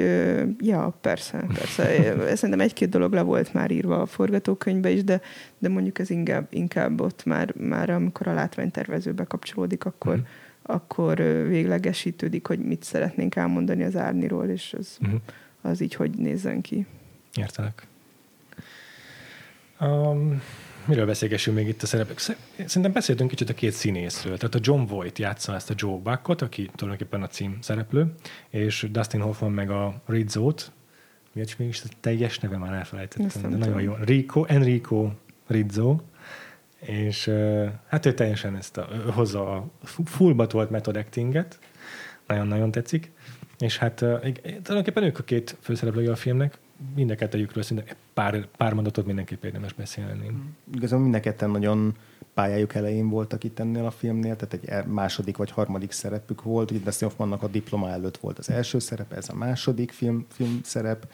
ja, persze, persze. Szerintem egy-két dolog le volt már írva a forgatókönyvbe is, de, de mondjuk ez inkább, inkább ott már, már amikor a látványtervezőbe kapcsolódik, akkor, uh-huh. akkor véglegesítődik, hogy mit szeretnénk elmondani az árniról, és az, uh-huh. az így hogy nézzen ki. Értelek. Um, miről beszélgessünk még itt a szereplők? Szerintem beszéltünk kicsit a két színészről. Tehát a John Voight játsza ezt a Joe Buckot, aki tulajdonképpen a cím szereplő, és Dustin Hoffman meg a Rizzo-t. Mi a mégis a teljes neve már elfelejtettem, de nagyon jó. Rico, Enrico Rizzo, és hát ő teljesen ezt a, hozza a full volt method actinget, nagyon-nagyon tetszik, és hát tulajdonképpen ők a két főszereplője a filmnek, mind a kettőjükről szinte pár, pár mondatot mindenképp érdemes beszélni. Mm. Igazából mind a ketten nagyon pályájuk elején voltak itt ennél a filmnél, tehát egy e- második vagy harmadik szerepük volt. Ugye Dustin Hoffmannak a diploma előtt volt az első szerep, ez a második film, film szerep.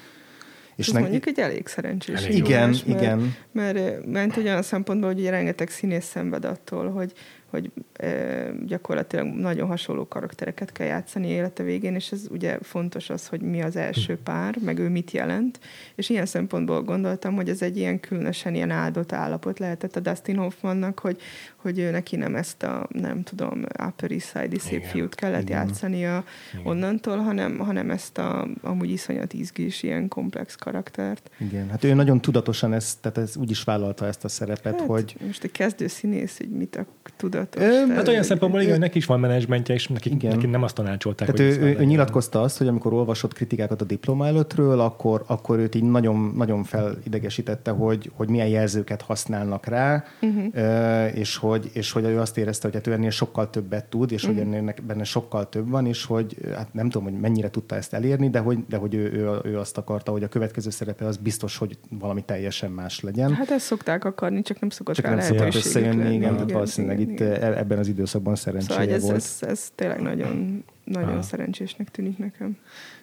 És ne... mondjuk egy elég szerencsés. Elég igen, mert, igen. Mert, mert olyan szempontból, hogy rengeteg színész szenved attól, hogy hogy e, gyakorlatilag nagyon hasonló karaktereket kell játszani élete végén, és ez ugye fontos az, hogy mi az első hm. pár, meg ő mit jelent, és ilyen szempontból gondoltam, hogy ez egy ilyen különösen ilyen áldott állapot lehetett a Dustin Hoffmannak, hogy, hogy ő neki nem ezt a, nem tudom, Upper East Side-i szép Igen. fiút kellett Igen. játszania Igen. onnantól, hanem, hanem ezt a amúgy iszonyat izgis, ilyen komplex karaktert. Igen, hát ő nagyon tudatosan ezt, tehát ez úgy is vállalta ezt a szerepet, hát, hogy... Most egy kezdő színész, hogy mit a tudatos. Ö, hát olyan szempontból igen, neki is van menedzsmentje, és neki, igen. neki nem azt tanácsolták. Tehát ő, ő, ő nyilatkozta azt, hogy amikor olvasott kritikákat a diploma előttről, akkor, akkor őt így nagyon, nagyon felidegesítette, hogy, hogy milyen jelzőket használnak rá, uh-huh. és hogy hogy, és hogy ő azt érezte, hogy hát ő ennél sokkal többet tud, és mm. hogy mhm. ennél benne sokkal több van, és hogy hát nem tudom, hogy mennyire tudta ezt elérni, de hogy, de hogy ő, ő, ő azt akarta, hogy a következő szerepe az biztos, hogy valami teljesen más legyen. Hát ezt szokták akarni, csak nem szokott csak rá nem szokott összejönni, igen, igen, tehát valószínűleg igen, itt igen. E- ebben az időszakban szerencséje szóval ez, volt. Ez, ez tényleg nagyon, nagyon szerencsésnek tűnik nekem.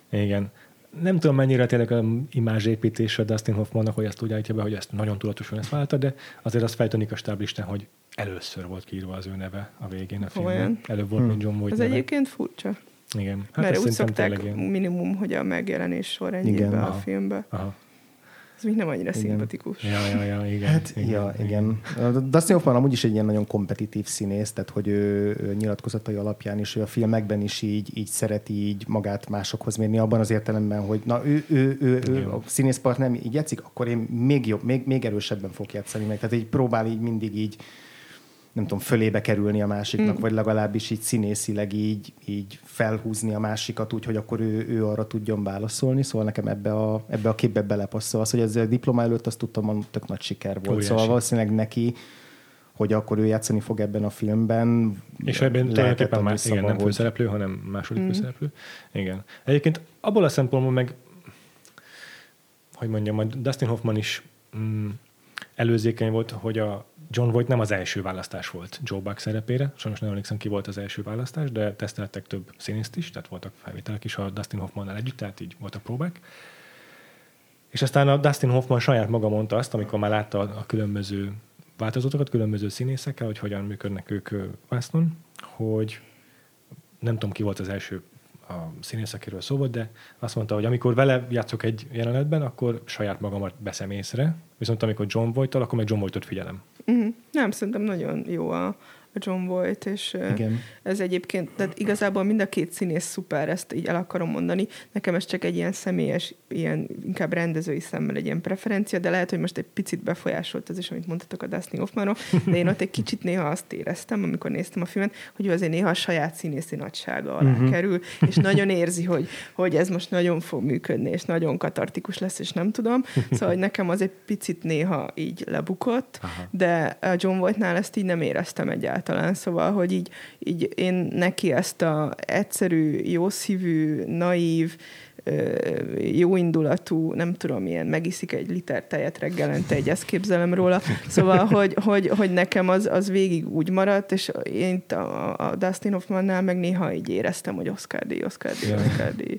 Igen nem tudom mennyire tényleg a imázsépítés a Dustin Hoffmannak, hogy ezt úgy állítja be, hogy ezt nagyon tudatosan ezt válta, de azért azt feltűnik a stáblistán, hogy először volt kiírva az ő neve a végén a filmben. Előbb volt, hmm. mint John Voight Ez neve. egyébként furcsa. Igen. Hát Mert úgy szokták minimum, hogy a megjelenés sorrendjében be a filmbe. Aha. Ez még nem annyira igen. szimpatikus. Ja, ja, ja, igen. Hát, igen, ja, igen. igen. Dustin Hoffman amúgy is egy ilyen nagyon kompetitív színész, tehát hogy ő, ő nyilatkozatai alapján is, ő a filmekben is így, így szereti így magát másokhoz mérni, abban az értelemben, hogy na ő, ő, ő, ő a színészpart nem így játszik, akkor én még jobb, még, még erősebben fog játszani meg. Tehát így próbál így mindig így nem tudom, fölébe kerülni a másiknak, mm. vagy legalábbis így színészileg így, így felhúzni a másikat úgy, hogy akkor ő, ő arra tudjon válaszolni. Szóval nekem ebbe a, ebbe a képbe belepasszol. Az, hogy ez a diploma előtt azt tudtam, hogy tök nagy siker volt. Óriási. Szóval valószínűleg neki hogy akkor ő játszani fog ebben a filmben. És ebben tulajdonképpen már igen, nem főszereplő, hanem második mm. főszereplő. Igen. Egyébként abból a szempontból meg, hogy mondjam, majd Dustin Hoffman is mm, előzékeny volt, hogy a John Voight nem az első választás volt Joe Buck szerepére. Sajnos nem emlékszem, ki volt az első választás, de teszteltek több színészt is, tehát voltak felvételek is a Dustin Hoffmannal együtt, tehát így voltak próbák. És aztán a Dustin Hoffman saját maga mondta azt, amikor már látta a különböző változatokat, különböző színészekkel, hogy hogyan működnek ők vásznon, hogy nem tudom, ki volt az első a színész, akiről szó volt, de azt mondta, hogy amikor vele játszok egy jelenetben, akkor saját magamat beszem észre, viszont amikor John voight akkor meg John Voight-ot figyelem. Uh-huh. Nem, szerintem nagyon jó a, John Voight, és Igen. ez egyébként, tehát igazából mind a két színész szuper, ezt így el akarom mondani. Nekem ez csak egy ilyen személyes, ilyen inkább rendezői szemmel egy ilyen preferencia, de lehet, hogy most egy picit befolyásolt az is, amit mondtatok a Dustin Hoffmanról, de én ott egy kicsit néha azt éreztem, amikor néztem a filmet, hogy ő azért néha a saját színészi nagysága alá uh-huh. kerül, és nagyon érzi, hogy, hogy ez most nagyon fog működni, és nagyon katartikus lesz, és nem tudom. Szóval, hogy nekem az egy picit néha így lebukott, Aha. de a John Voightnál ezt így nem éreztem egyáltalán. Szóval, hogy így, így én neki ezt a egyszerű, jószívű, naív, jó indulatú, nem tudom, ilyen megiszik egy liter tejet reggelente, egy ezt képzelem róla. Szóval, hogy, hogy, hogy nekem az, az végig úgy maradt, és én a, a Dustin Hoffmannál meg néha így éreztem, hogy Oscar D, Oscar D, Oscar D.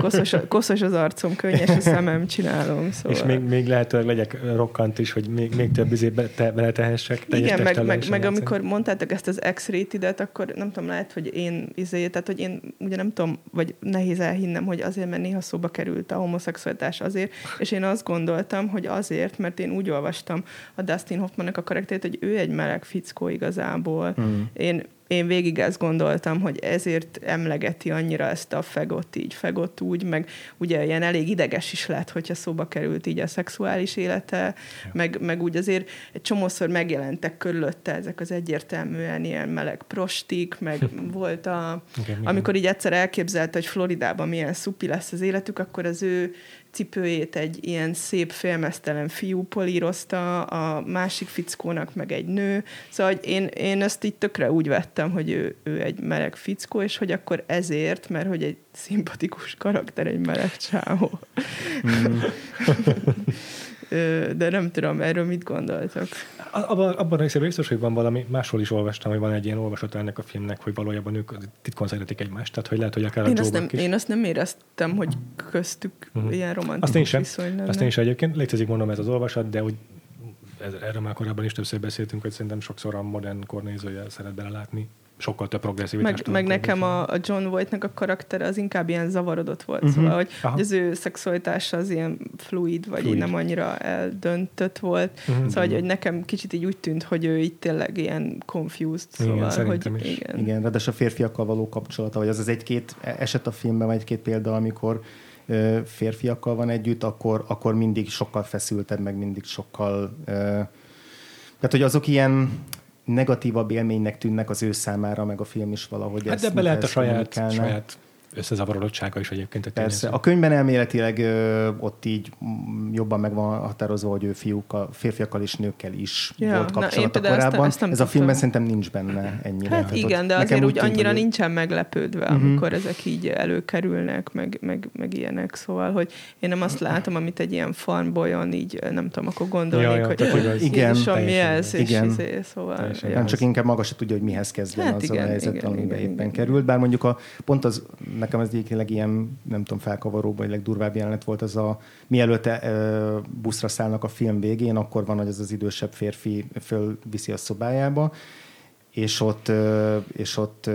Koszos, koszos az arcom, könnyes a szemem, csinálom. Szóval. És még, még lehetőleg legyek rokkant is, hogy még, még több izé te, beletehessek. Igen, meg, meg, meg amikor mondtátok ezt az X-rated-et, akkor nem tudom, lehet, hogy én izé, tehát hogy én ugye nem tudom, vagy nehéz elhinnem, hogy azért, mert néha szóba került a homoszexualitás azért, és én azt gondoltam, hogy azért, mert én úgy olvastam a Dustin Hoffmannak a karakterét, hogy ő egy meleg fickó igazából. Mm. Én én végig ezt gondoltam, hogy ezért emlegeti annyira ezt a fegot így, fegot úgy, meg ugye ilyen elég ideges is lett, hogyha szóba került így a szexuális élete, ja. meg, meg úgy azért egy csomószor megjelentek körülötte ezek az egyértelműen ilyen meleg prostik, meg volt a, okay, amikor így egyszer elképzelte, hogy Floridában milyen szupi lesz az életük, akkor az ő cipőjét egy ilyen szép félmeztelen fiú polírozta, a másik fickónak meg egy nő. Szóval hogy én, én ezt így tökre úgy vettem, hogy ő, ő egy meleg fickó, és hogy akkor ezért, mert hogy egy szimpatikus karakter, egy meleg csávó. Mm. de nem tudom, erről mit gondoltak. Abban, abban a biztos, hogy van valami, máshol is olvastam, hogy van egy ilyen olvasat ennek a filmnek, hogy valójában ők titkon szeretik egymást, tehát hogy lehet, hogy akár én a azt nem, is. Én azt nem éreztem, hogy köztük uh-huh. ilyen romantikus azt én sem, viszony lenne. Azt én is egyébként, létezik mondom ez az olvasat, de ez, erről már korábban is többször beszéltünk, hogy szerintem sokszor a modern kornézője szeret belelátni sokkal több progresszivitást. Meg, meg nekem a, a John Voightnak a karaktere az inkább ilyen zavarodott volt, uh-huh. szóval, hogy, hogy az ő szexualitása az ilyen fluid, vagy fluid. nem annyira eldöntött volt. Uh-huh. Szóval, hogy, hogy nekem kicsit így úgy tűnt, hogy ő itt tényleg ilyen confused. Szóval, igen, hogy is. igen. Igen, de a férfiakkal való kapcsolata, vagy az az egy-két eset a filmben, vagy egy-két példa, amikor férfiakkal van együtt, akkor, akkor mindig sokkal feszültebb, meg mindig sokkal... Tehát, hogy azok ilyen negatívabb élménynek tűnnek az ő számára, meg a film is valahogy Hát ebbe lehet a saját, saját összezavarodottsága is egyébként. A Persze. A könyvben elméletileg ö, ott így jobban meg van határozva, hogy ő fiúkkal, férfiakkal és nőkkel is ja, volt kapcsolata na, korábban. Ezt, ezt Ez a filmben szerintem nincs benne ennyire. Hát Tehát igen, de azért úgy, annyira hogy... nincsen meglepődve, uh-huh. amikor ezek így előkerülnek, meg, meg, meg ilyenek. Szóval, hogy én nem azt látom, amit egy ilyen farmbolyon így, nem tudom, akkor gondolnék, ja, ja, hogy igaz. igen, mi ez, igen. és izé, szóval. Nem csak inkább maga se tudja, hogy mihez kezdjen hát az igen, a helyzet, igen, amiben igen, éppen igen, került. Bár mondjuk a, pont az nekem ez egyébként ilyen, nem tudom, felkavaró, vagy legdurvább jelenet volt az a, mielőtt e, buszra szállnak a film végén, akkor van, hogy ez az idősebb férfi fölviszi a szobájába, és ott, és ott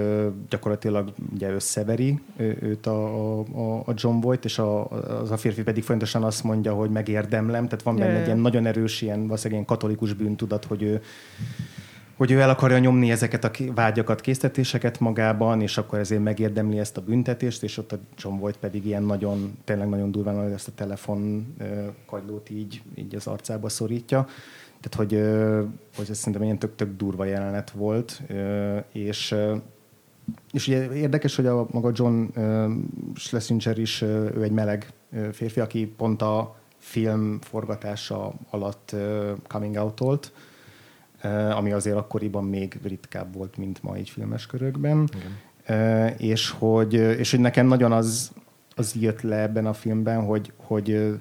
gyakorlatilag ugye összeveri őt a, a, a John Voight, és a, az a férfi pedig fontosan azt mondja, hogy megérdemlem, tehát van benne egy ilyen nagyon erős, ilyen valószínűleg ilyen katolikus bűntudat, hogy ő hogy ő el akarja nyomni ezeket a vágyakat, késztetéseket magában, és akkor ezért megérdemli ezt a büntetést, és ott a John Voight pedig ilyen nagyon, tényleg nagyon durván ezt a telefon kagylót így, így az arcába szorítja. Tehát, hogy, hogy ez szerintem ilyen tök-tök durva jelenet volt, és és ugye érdekes, hogy a maga John Schlesinger is, ő egy meleg férfi, aki pont a film forgatása alatt coming out-olt, ami azért akkoriban még ritkább volt, mint ma így filmes körökben. Igen. Eh, és hogy, és hogy nekem nagyon az, az jött le ebben a filmben, hogy, hogy eh,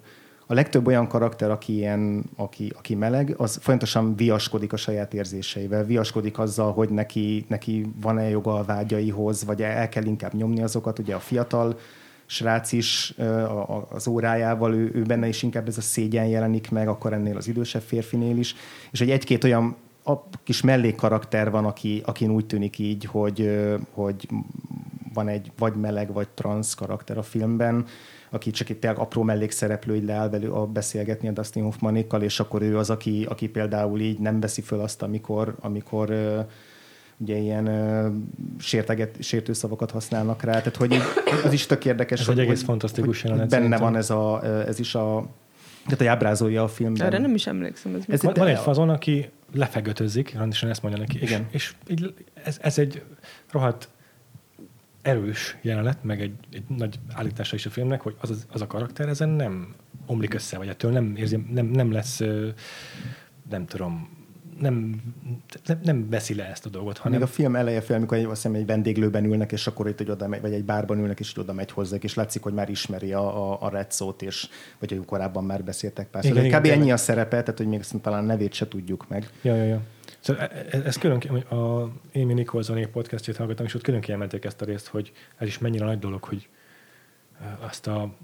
a legtöbb olyan karakter, aki, ilyen, aki, aki meleg, az folyamatosan viaskodik a saját érzéseivel, viaskodik azzal, hogy neki, neki van-e joga a vágyaihoz, vagy el kell inkább nyomni azokat. Ugye a fiatal srác is az órájával, ő, ő benne is inkább ez a szégyen jelenik meg, akkor ennél az idősebb férfinél is. És hogy egy-két olyan a kis mellékkarakter van, aki, akin úgy tűnik így, hogy, hogy van egy vagy meleg, vagy transz karakter a filmben, aki csak itt apró mellékszereplő, így leáll velő a beszélgetni a Dustin Hoffmanékkal, és akkor ő az, aki, aki például így nem veszi föl azt, amikor, amikor ugye ilyen sérteget, sértő szavakat használnak rá, tehát hogy így, az is tök érdekes. Ez hogy, egy egész hogy, fantasztikus hogy jelenet. Benne szerintem. van ez, a, ez is a tehát a ábrázolja a filmben. Erre nem is emlékszem. Ez, Ez ez Van, van egy fazon, aki lefegötözik, rendesen ezt mondja neki. Igen. És, és így, ez, ez egy rohadt erős jelenet, meg egy, egy nagy állítása is a filmnek, hogy az, az, az a karakter ezen nem omlik össze, vagy ettől nem érzi, nem, nem lesz, nem tudom, nem, nem, nem veszi le ezt a dolgot, Hanem hanem a film eleje fel, amikor egy, azt hiszem, egy vendéglőben ülnek, és akkor itt, hogy oda megy, vagy egy bárban ülnek, és oda megy hozzá, és látszik, hogy már ismeri a, a, a Red szót, és vagy hogy korábban már beszéltek pár Igen, szóval. igen, Kb. ennyi a szerepe, tehát hogy még talán nevét se tudjuk meg. Ja, ja, ja. Szóval e- e- ez külön, a Amy Nicholsoné podcastjét hallgattam, és ott külön kiemelték ezt a részt, hogy ez is mennyire nagy dolog, hogy ö, azt a,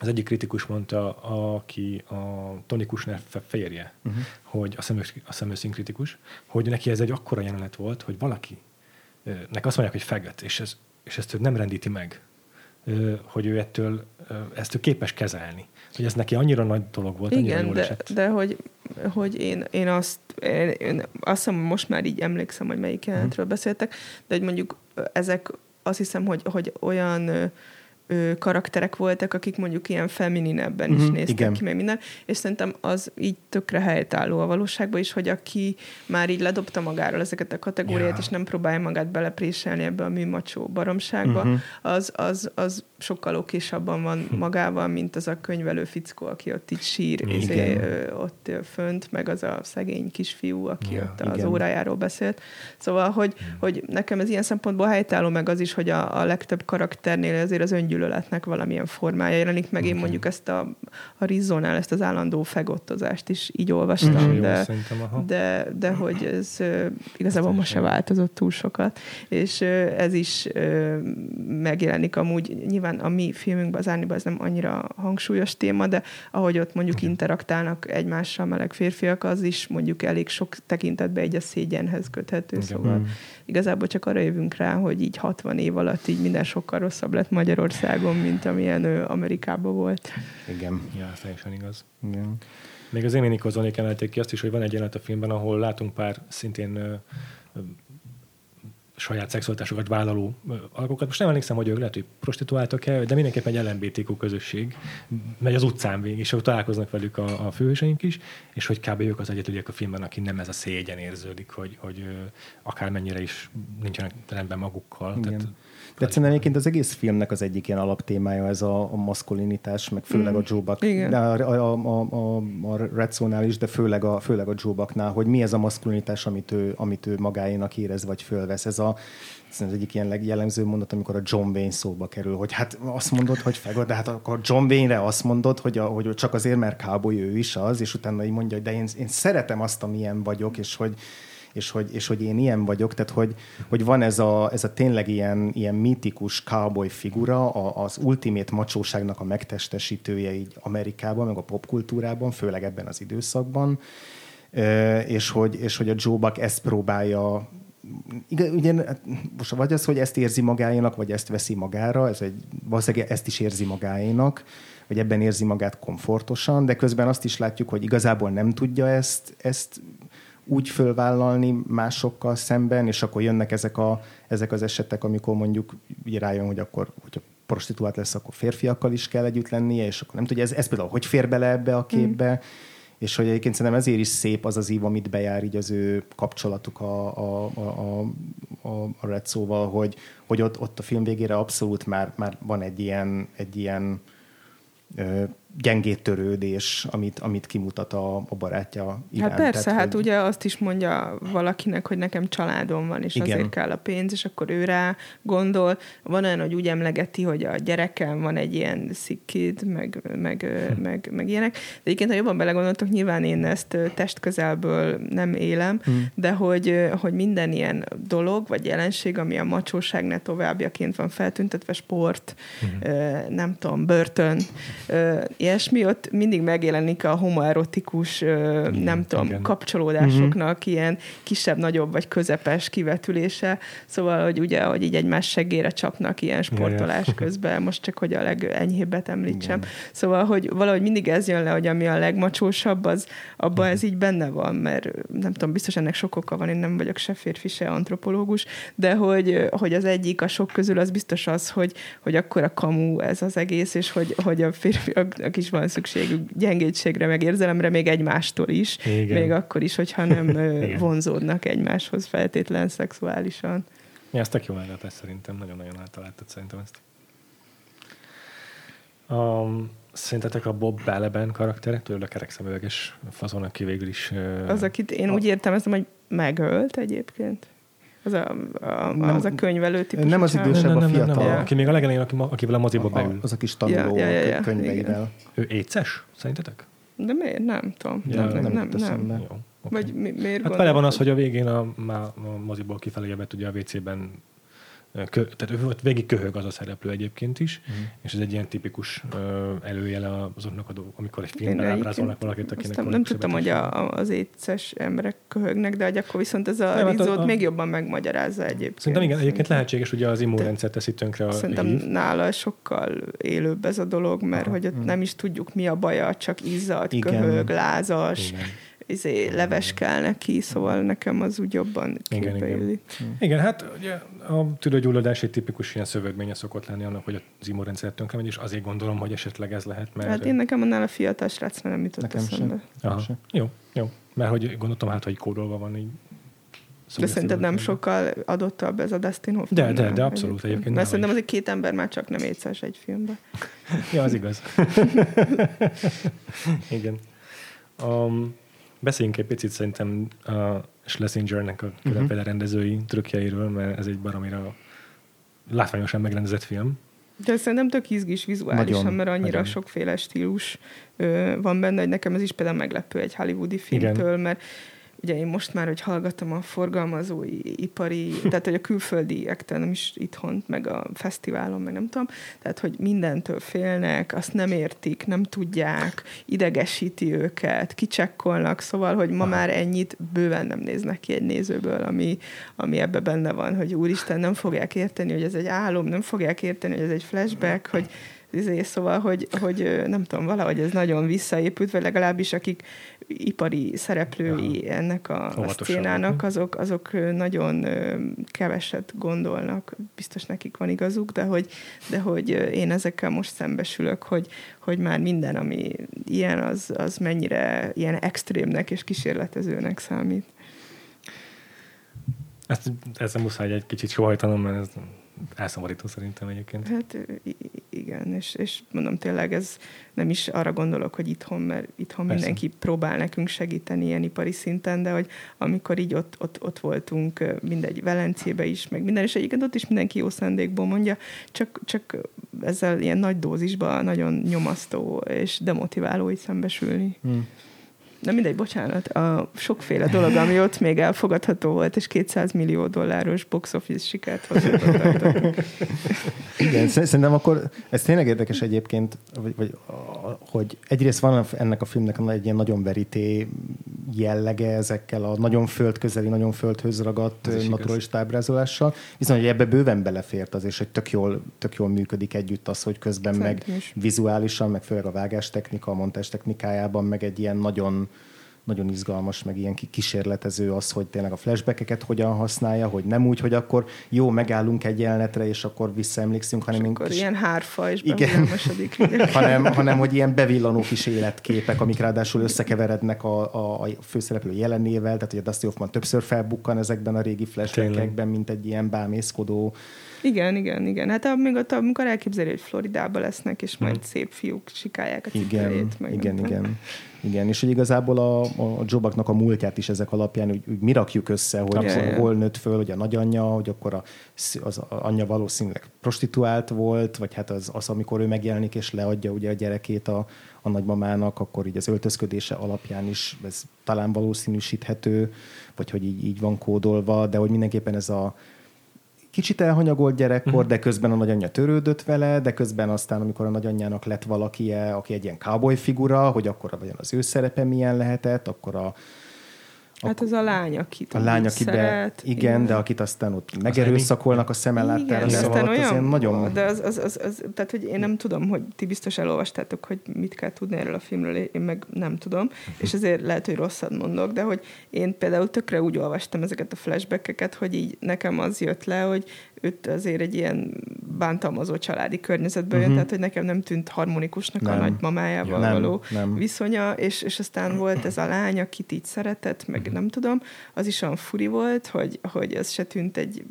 az egyik kritikus mondta, aki a Tony Kushner férje, uh-huh. hogy a, szemő, a szemőszín kritikus, hogy neki ez egy akkora jelenet volt, hogy valaki, nek azt mondják, hogy feget, és, ez, és ezt ő nem rendíti meg, hogy ő ettől, ezt ő képes kezelni. Hogy ez neki annyira nagy dolog volt, annyira Igen, jól de, esett. de hogy, hogy én, én azt, én, én azt hiszem, most már így emlékszem, hogy melyik jelenetről beszéltek, de hogy mondjuk ezek azt hiszem, hogy, hogy olyan ö, karakterek voltak, akik mondjuk ilyen femininebben is Mhm, néztek igen. ki, meg minden, és szerintem az így tökre helytálló a valóságban is, hogy aki már így ledobta magáról ezeket a kategóriát, Ja. és nem próbálja magát belepréselni ebbe a műmacsó baromságba, Mhm. az, az, az sokkal okésabban van magával, mint az a könyvelő fickó, aki ott így sír, izé, ott fönt, meg az a szegény kisfiú, aki Ja, ott az igen. órájáról beszélt. Szóval, hogy, hogy nekem ez ilyen szempontból helytálló meg az is, hogy a, a legtöbb karakternél azért az öngyűlöletnek valamilyen formája jelenik meg. Én mondjuk ezt a, a Rizzónál, ezt az állandó fegottozást is így olvastam, jó, de, de, de hogy ez igazából most se változott túl sokat, és ez is megjelenik amúgy, nyilván a mi filmünkben, az Árniban ez nem annyira hangsúlyos téma, de ahogy ott mondjuk interaktálnak egymással meleg férfiak, az is mondjuk elég sok tekintetben egy a szégyenhez köthető, Igen. szóval Mm. Igazából csak arra jövünk rá, hogy így 60 év alatt így minden sokkal rosszabb lett Magyarországon, mint amilyen ő Amerikában volt. Igen. Ja, ez teljesen igaz. Igen. Még az Amy Nicholsonék emelték ki azt is, hogy van egy jelenet a filmben, ahol látunk pár szintén saját szexualitásokat vállaló ö, alkokat. Most nem emlékszem, hogy ők lehet, hogy prostituáltak-e, de mindenképpen egy LMBTQ közösség megy az utcán végig, és ott találkoznak velük a, a főhőseink is, és hogy kb. ők az egyetüliek a filmben, aki nem ez a szégyen érződik, hogy, hogy akármennyire is nincsenek rendben magukkal. Igen. Tehát, De szerintem egyébként az egész filmnek az egyik ilyen alaptémája ez a, a maszkulinitás, meg főleg a Joe Buck, Igen. de a, a, a, a, a Red Zone-nál is, de főleg a, főleg a Joe Bucknál, hogy mi ez a maszkulinitás, amit ő, amit ő magáénak érez, vagy fölvesz. Ez a, ez az egyik ilyen legjellemző mondat, amikor a John Wayne szóba kerül, hogy hát azt mondod, hogy fegod, de hát akkor John Wayne-re azt mondod, hogy, a, hogy csak azért, mert cowboy ő is az, és utána így mondja, hogy de én, én szeretem azt, amilyen vagyok, és hogy, és hogy, és hogy én ilyen vagyok, tehát hogy, hogy van ez a, ez a tényleg ilyen, ilyen mítikus cowboy figura, a, az ultimate macsóságnak a megtestesítője így Amerikában, meg a popkultúrában, főleg ebben az időszakban, és hogy, és hogy a Joe Buck ezt próbálja igen, ugye, most vagy az, hogy ezt érzi magáénak, vagy ezt veszi magára, ez egy, valószínűleg ezt is érzi magáénak, vagy ebben érzi magát komfortosan, de közben azt is látjuk, hogy igazából nem tudja ezt, ezt úgy fölvállalni másokkal szemben, és akkor jönnek ezek, a, ezek az esetek, amikor mondjuk rájön, hogy akkor, hogyha prostituált lesz, akkor férfiakkal is kell együtt lennie, és akkor nem tudja, ez, ez például hogy fér bele ebbe a képbe, mm. és hogy egyébként szerintem ezért is szép az az ív, amit bejár így az ő kapcsolatuk a, a, a, a, a, a Red szóval, hogy, hogy ott, ott a film végére abszolút már, már van egy ilyen, egy ilyen ö, gyengét törődés, amit, amit kimutat a, a barátja iránt. Hát persze, Tehát, hát hogy- ugye azt is mondja valakinek, hogy nekem családom van, és Igen. Azért kell a pénz, és akkor ő rá gondol. Van olyan, hogy úgy emlegeti, hogy a gyerekem van egy ilyen szikkid, meg, meg, hm. meg, meg ilyenek. De egyébként, ha jobban belegondoltok, nyilván én ezt testközelből nem élem, Hm. de hogy, hogy minden ilyen dolog, vagy jelenség, ami a macsóságnál továbbjaként van feltüntetve, sport, ö, nem tudom, börtön, ilyesmi, ott mindig megjelenik a homoerotikus, ö, nem tudom, igen. kapcsolódásoknak ilyen kisebb, nagyobb vagy közepes kivetülése. Szóval, hogy ugye, hogy így egymás segére csapnak ilyen sportolás közben, most csak, hogy a legenyhébbet említsem. Igen. Szóval, hogy valahogy mindig ez jön le, hogy ami a legmacsósabb, az abban ez így benne van, mert nem tudom, biztos ennek sok oka van, én nem vagyok se férfi, se antropológus, de hogy, hogy az egyik a sok közül az biztos az, hogy, hogy akkor a kamu ez az egész, és hogy, hogy a férfiaknak is van szükségük gyengétségre, meg érzelemre, még egymástól is, Igen. még akkor is, hogyha nem vonzódnak egymáshoz feltétlen szexuálisan. Mi ezt tök jó állítás szerintem, nagyon-nagyon általáttad szerintem ezt. Um, szerintetek a Bob Balaban karaktere, tőle a kerek szemüveges fazon, aki végül is... Uh, Az, akit én úgy értelmeztem, hogy megölt egyébként. Az a, a, az a könyvelő típusú nem az idősebb, a fiatal. Ja. Aki még a legelején, aki, akivel a moziba A, beül. az a kis tanuló Ja, ja, ja, ja. könyveivel. Ő éces, szerintetek? De miért? Nem tudom. Ja, nem, nem, nem nem, nem. Jó. Okay. Vagy mi, miért Hát vele van az, hogy a végén a, má- a moziból kifelé jövet, ugye a WC-ben Kö, tehát ő volt végig köhög az a szereplő egyébként is, mm. és ez egy ilyen tipikus ö, előjele azoknak, a dolgok, amikor egy filmben ábrázolnak valakit, akinek nem egy tudtam, hogy a, a, az éces emberek köhögnek, de hogy akkor viszont ez a Nem, hát a- rizót a- még jobban megmagyarázza egyébként. Szerintem igen, egyébként lehetséges, ugye az immunrendszer teszi tönkre a Szerintem hív. nála sokkal élőbb ez a dolog, mert hogy ott nem is tudjuk mi a baja, csak izzad, Igen. köhög, lázas, Igen. Izé, leves kell neki, szóval nekem az úgy jobban Igen, igen. illik. Igen, hát ugye a tüdőgyulladás egy tipikus ilyen szövődménye szokott lenni annak, hogy az immunrendszer tönkre megy, és azért gondolom, hogy esetleg ez lehet, mert... Hát én nekem annál a fiatal srác már nem jutott Nekem sem. eszembe. Aha. se. Jó, jó. Mert hogy gondoltam hát, hogy kódolva van így. De szerinted nem sokkal adottabb ez a Dustin Hoffman? De, de, de abszolút egyébként Mert nála szerintem azért két ember már csak nem éces egy filmben. Ja, az igaz. Igen. Um, beszéljünk egy picit szerintem a Schlesingernek a különféle uh-huh. rendezői trükkjeiről, mert ez egy baromira látványosan megrendezett film. De szerintem tök izgis vizuálisan, Nagyon, mert annyira nagyon. sokféle stílus ö, van benne, hogy nekem ez is például meglepő egy hollywoodi filmtől, Igen. mert ugye én most már, hogy hallgatom a forgalmazói, ipari, tehát hogy a külföldiektől, nem is itthon, meg a fesztiválon, meg nem tudom, tehát hogy mindentől félnek, azt nem értik, nem tudják, idegesíti őket, kicsekkolnak, szóval, hogy ma már ennyit bőven nem néznek ki egy nézőből, ami, ami ebbe benne van, hogy úristen, nem fogják érteni, hogy ez egy álom, nem fogják érteni, hogy ez egy flashback, hogy izé, szóval, hogy, hogy nem tudom, valahogy ez nagyon visszaépült, vagy legalábbis akik ipari szereplői ennek a, a szcénának, nem? azok, azok nagyon keveset gondolnak, biztos nekik van igazuk, de hogy, de hogy én ezekkel most szembesülök, hogy, hogy már minden, ami ilyen, az, az mennyire ilyen extrémnek és kísérletezőnek számít. Ezt, ezzel muszáj egy kicsit sohajtanom, mert ez elszomorító szerintem egyébként. Hát igen, és, és mondom tényleg ez nem is arra gondolok, hogy itthon, mert itthon Persze. mindenki próbál nekünk segíteni ilyen ipari szinten, de hogy amikor így ott, ott, ott voltunk, mindegy, Velencébe is, meg minden, és egyébként ott is mindenki jó szándékból mondja, csak, csak ezzel ilyen nagy dózisban nagyon nyomasztó és demotiváló így szembesülni. Hmm. Na mindegy, bocsánat, a sokféle dolog, ami ott még elfogadható volt, és 200 millió dolláros box office sikert hozott. ott. Igen, sz- szerintem akkor ez tényleg érdekes egyébként, vagy, vagy hogy egyrészt van ennek a filmnek egy ilyen nagyon verité jellege ezekkel a nagyon földközeli, nagyon földhöz ragadt naturalista ábrázolással, viszont hogy ebbe bőven belefért az, és hogy tök jól, tök jól működik együtt az, hogy közben Szerintem meg is. vizuálisan, meg főleg a vágástechnika, a montás technikájában, meg egy ilyen nagyon nagyon izgalmas, meg ilyen kísérletező az, hogy tényleg a flashbackeket hogyan használja, hogy nem úgy, hogy akkor jó, megállunk egy jelenetre, és akkor visszaemlékszünk, hanem És akkor kis- ilyen hárfa és Igen. hanem, hanem hogy ilyen bevillanó kis életképek, amik ráadásul összekeverednek a, a, a főszereplő jelenével, tehát hogy a Dusty Hoffman többször felbukkan ezekben a régi flashbackekben, mint egy ilyen bámészkodó. Igen, igen, igen. Hát a- még ott, amikor elképzeli, hogy Floridába lesznek, és majd szép fiúk sikálják a Igen. Meg igen, nem tudom. igen. Igen, és hogy igazából a, a Jobaknak a múltját is ezek alapján úgy, úgy mi rakjuk össze, hogy yeah. hol nőtt föl, hogy a nagyanyja, hogy akkor a, az anyja valószínűleg prostituált volt, vagy hát az, az, amikor ő megjelenik és leadja ugye a gyerekét a, a nagymamának, akkor így az öltözködése alapján is ez talán valószínűsíthető, vagy hogy így, így van kódolva, de hogy mindenképpen ez a kicsit elhanyagolt gyerekkor, uh-huh. de közben a nagyanyja törődött vele, de közben aztán, amikor a nagyanyjának lett valaki, aki egy ilyen cowboy figura, hogy akkor vajon az ő szerepe milyen lehetett, akkor a Hát az a lány, akit a lány, aki szeret, igen, igen, de akit aztán ott megerőszakolnak a szemellátára, igen, szóval olyan, olyan, nagyon... De az, az, az, az, tehát, hogy én nem tudom, hogy ti biztos elolvastátok, hogy mit kell tudni erről a filmről, én meg nem tudom, és ezért lehet, hogy rosszat mondok, de hogy én például tökre úgy olvastam ezeket a flashbackeket, hogy így nekem az jött le, hogy őt azért egy ilyen bántalmazó családi környezetből uh-huh. tehát hogy nekem nem tűnt harmonikusnak nem. a nagymamájával nem, való nem. viszonya, és, és aztán volt ez a lány, akit így szeretett, meg uh-huh. nem tudom, az is olyan furi volt, hogy, hogy ez se tűnt egy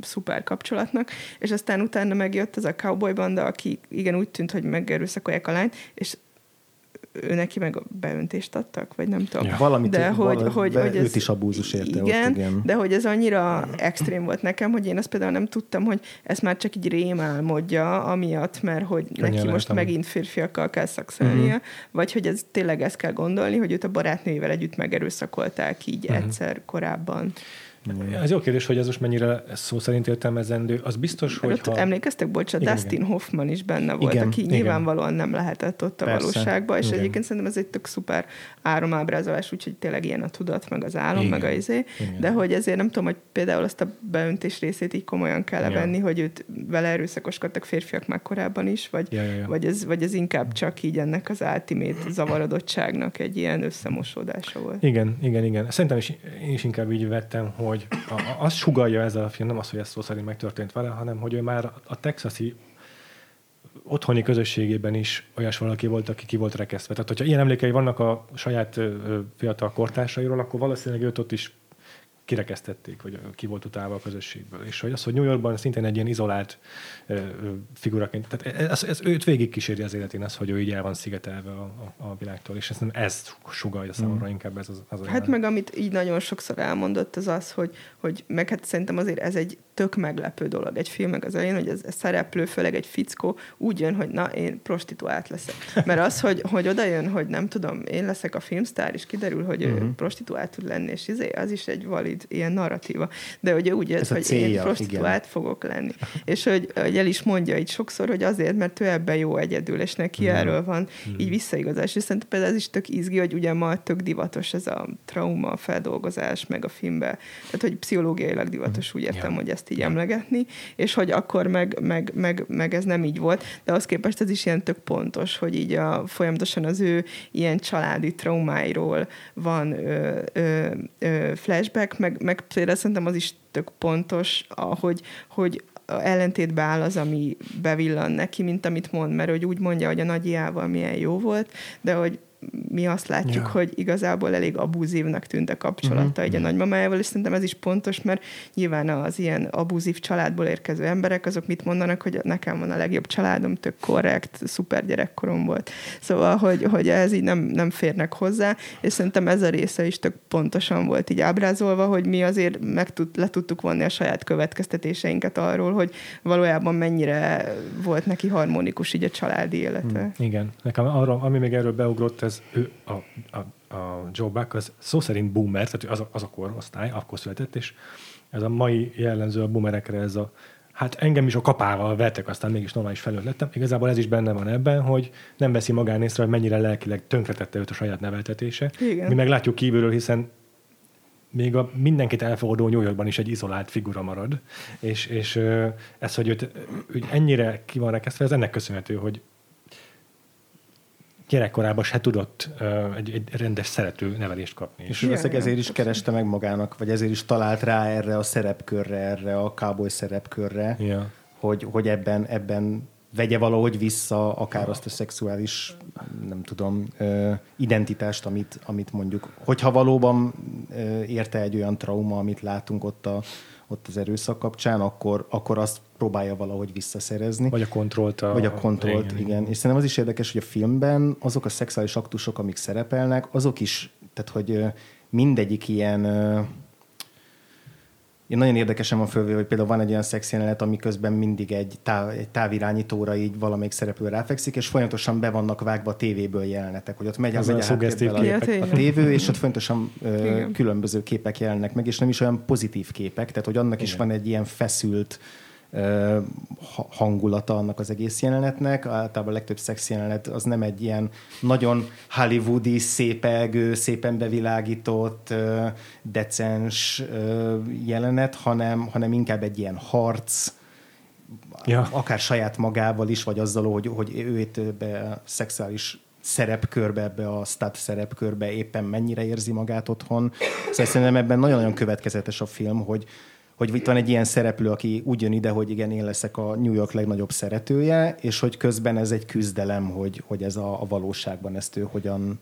szuper kapcsolatnak, és aztán utána megjött ez a cowboy banda, aki igen úgy tűnt, hogy megerőszakolják a lányt, és ő neki meg beöntést adtak, vagy nem tudom. Ja. Valamit, de hogy, valami, hogy, hogy ez, őt is abúzus érte igen, ott, igen, de hogy ez annyira extrém volt nekem, hogy én azt például nem tudtam, hogy ezt már csak így rémálmodja, amiatt, mert hogy Könnyen neki most megint férfiakkal kell szakszolnia, uh-huh. vagy hogy ez tényleg ezt kell gondolni, hogy őt a barátnőjével együtt megerőszakolták így uh-huh. egyszer korábban. Ez jó kérdés, hogy ez most mennyire szó szerint értelmezendő. Az biztos, hogy ha... Emlékeztek, bocsánat, igen, Dustin igen. Hoffman is benne volt, igen, aki igen. nyilvánvalóan nem lehetett ott a Persze. valóságban, és igen. egyébként szerintem ez egy tök szuper áromábrázolás, úgyhogy tényleg ilyen a tudat, meg az álom, igen. meg a izé, igen. de hogy ezért nem tudom, hogy például azt a beöntés részét így komolyan kell ja. venni, hogy őt vele erőszakoskodtak férfiak már korábban is, vagy, ja, ja, ja. vagy, ez, vagy ez inkább csak így ennek az ultimate zavarodottságnak egy ilyen összemosódása volt. Igen, igen, igen. Szerintem is, én is inkább így vettem, hogy hogy a, azt sugalja ezzel a film, nem az, hogy ez szó szerint megtörtént vele, hanem hogy ő már a texasi otthoni közösségében is olyas valaki volt, aki ki volt rekesztve. Tehát, hogyha ilyen emlékei vannak a saját fiatal kortársairól, akkor valószínűleg őt ott is kirekesztették, vagy ki volt utálva a közösségből. És hogy az, hogy New Yorkban szintén egy ilyen izolált uh, figuraként, tehát ez, ez, őt végig kíséri az életén az, hogy ő így el van szigetelve a, a, a világtól, és ezt, ez sugalja számomra mm. inkább ez az, az Hát meg amit így nagyon sokszor elmondott, az az, hogy, hogy meg hát szerintem azért ez egy tök meglepő dolog egy filmek az elején, hogy ez, ez szereplő, főleg egy fickó úgy jön, hogy na, én prostituált leszek. Mert az, hogy, hogy oda jön, hogy nem tudom, én leszek a filmsztár, és kiderül, hogy uh-huh. ő prostituált tud lenni, és izé, az is egy valid ilyen narratíva. De hogy úgy jött, hogy célja, én prostituált igen. fogok lenni. és hogy, hogy el is mondja így sokszor, hogy azért, mert ő ebben jó egyedül, és neki uh-huh. erről van uh-huh. így visszaigazás. És szerintem például ez is tök izgi, hogy ugye ma tök divatos ez a trauma feldolgozás, meg a filmbe. Tehát, hogy pszichológiailag divatos, uh-huh. úgy értem, ja. hogy ezt így emlegetni, és hogy akkor meg, meg, meg, meg ez nem így volt, de az képest ez is ilyen tök pontos, hogy így a, folyamatosan az ő ilyen családi traumáiról van ö, ö, ö, flashback, meg, meg például szerintem az is tök pontos, ahogy, hogy ellentétbe áll az, ami bevillan neki, mint amit mond, mert hogy úgy mondja, hogy a nagyiával milyen jó volt, de hogy mi azt látjuk, ja. hogy igazából elég abúzívnak tűnt a kapcsolata uh-huh. egy a nagymamájával, és szerintem ez is pontos, mert nyilván az ilyen abúzív családból érkező emberek, azok mit mondanak, hogy nekem van a legjobb családom, tök korrekt, szuper gyerekkorom volt. Szóval, hogy, hogy ez így nem, nem férnek hozzá, és szerintem ez a része is tök pontosan volt így ábrázolva, hogy mi azért meg tud, le tudtuk vonni a saját következtetéseinket arról, hogy valójában mennyire volt neki harmonikus így a családi élete. Hmm. Igen. Nekem arra, ami még erről beugrott, ez ő, a, a, a Joe Buck az szó szerint boomer, tehát az, az a korosztály, akkor született, és ez a mai jellemző a boomerekre, ez a hát engem is a kapával vettek, aztán mégis normális felnőtt lettem. Igazából ez is benne van ebben, hogy nem veszi magán észre, hogy mennyire lelkileg tönkretette őt a saját neveltetése. Igen. Mi meg látjuk kívülről, hiszen még a mindenkit elfogadó New Yorkban is egy izolált figura marad, és, és ez, hogy őt, hogy ennyire ki van rekesztve, ez ennek köszönhető, hogy gyerekkorában se tudott uh, egy, egy rendes szerető nevelést kapni. És yeah, ezért is kereste meg magának, vagy ezért is talált rá erre a szerepkörre, erre a cowboy szerepkörre, yeah. hogy, hogy ebben, ebben vegye valahogy vissza akár azt a szexuális, nem tudom, identitást, amit, amit mondjuk, hogyha valóban érte egy olyan trauma, amit látunk ott a, ott az erőszak kapcsán, akkor, akkor azt próbálja valahogy visszaszerezni. Vagy a kontrollt. A, vagy a kontrollt, igen, igen. igen. És szerintem az is érdekes, hogy a filmben azok a szexuális aktusok, amik szerepelnek, azok is, tehát hogy mindegyik ilyen én nagyon érdekesen van fölvé, hogy például van egy olyan szexjelenet, ami közben mindig egy, táv, egy távirányítóra így valamelyik szereplő ráfekszik, és folyamatosan be vannak vágva a tévéből jelenetek, hogy ott megy, Az megy a szuggesztív a, képek. a tévő, és ott folyamatosan ö, különböző képek jelennek meg, és nem is olyan pozitív képek, tehát hogy annak is Igen. van egy ilyen feszült hangulata annak az egész jelenetnek. Általában a legtöbb szex jelenet az nem egy ilyen nagyon hollywoodi, szépelgő, szépen bevilágított, decens jelenet, hanem, hanem inkább egy ilyen harc, Ja. akár saját magával is, vagy azzal, hogy, hogy ő itt a szexuális szerepkörbe, ebbe a stud szerepkörbe éppen mennyire érzi magát otthon. Szóval szerintem ebben nagyon-nagyon következetes a film, hogy, hogy itt van egy ilyen szereplő, aki úgy jön ide, hogy igen, én leszek a New York legnagyobb szeretője, és hogy közben ez egy küzdelem, hogy, hogy ez a, a valóságban ezt ő hogyan,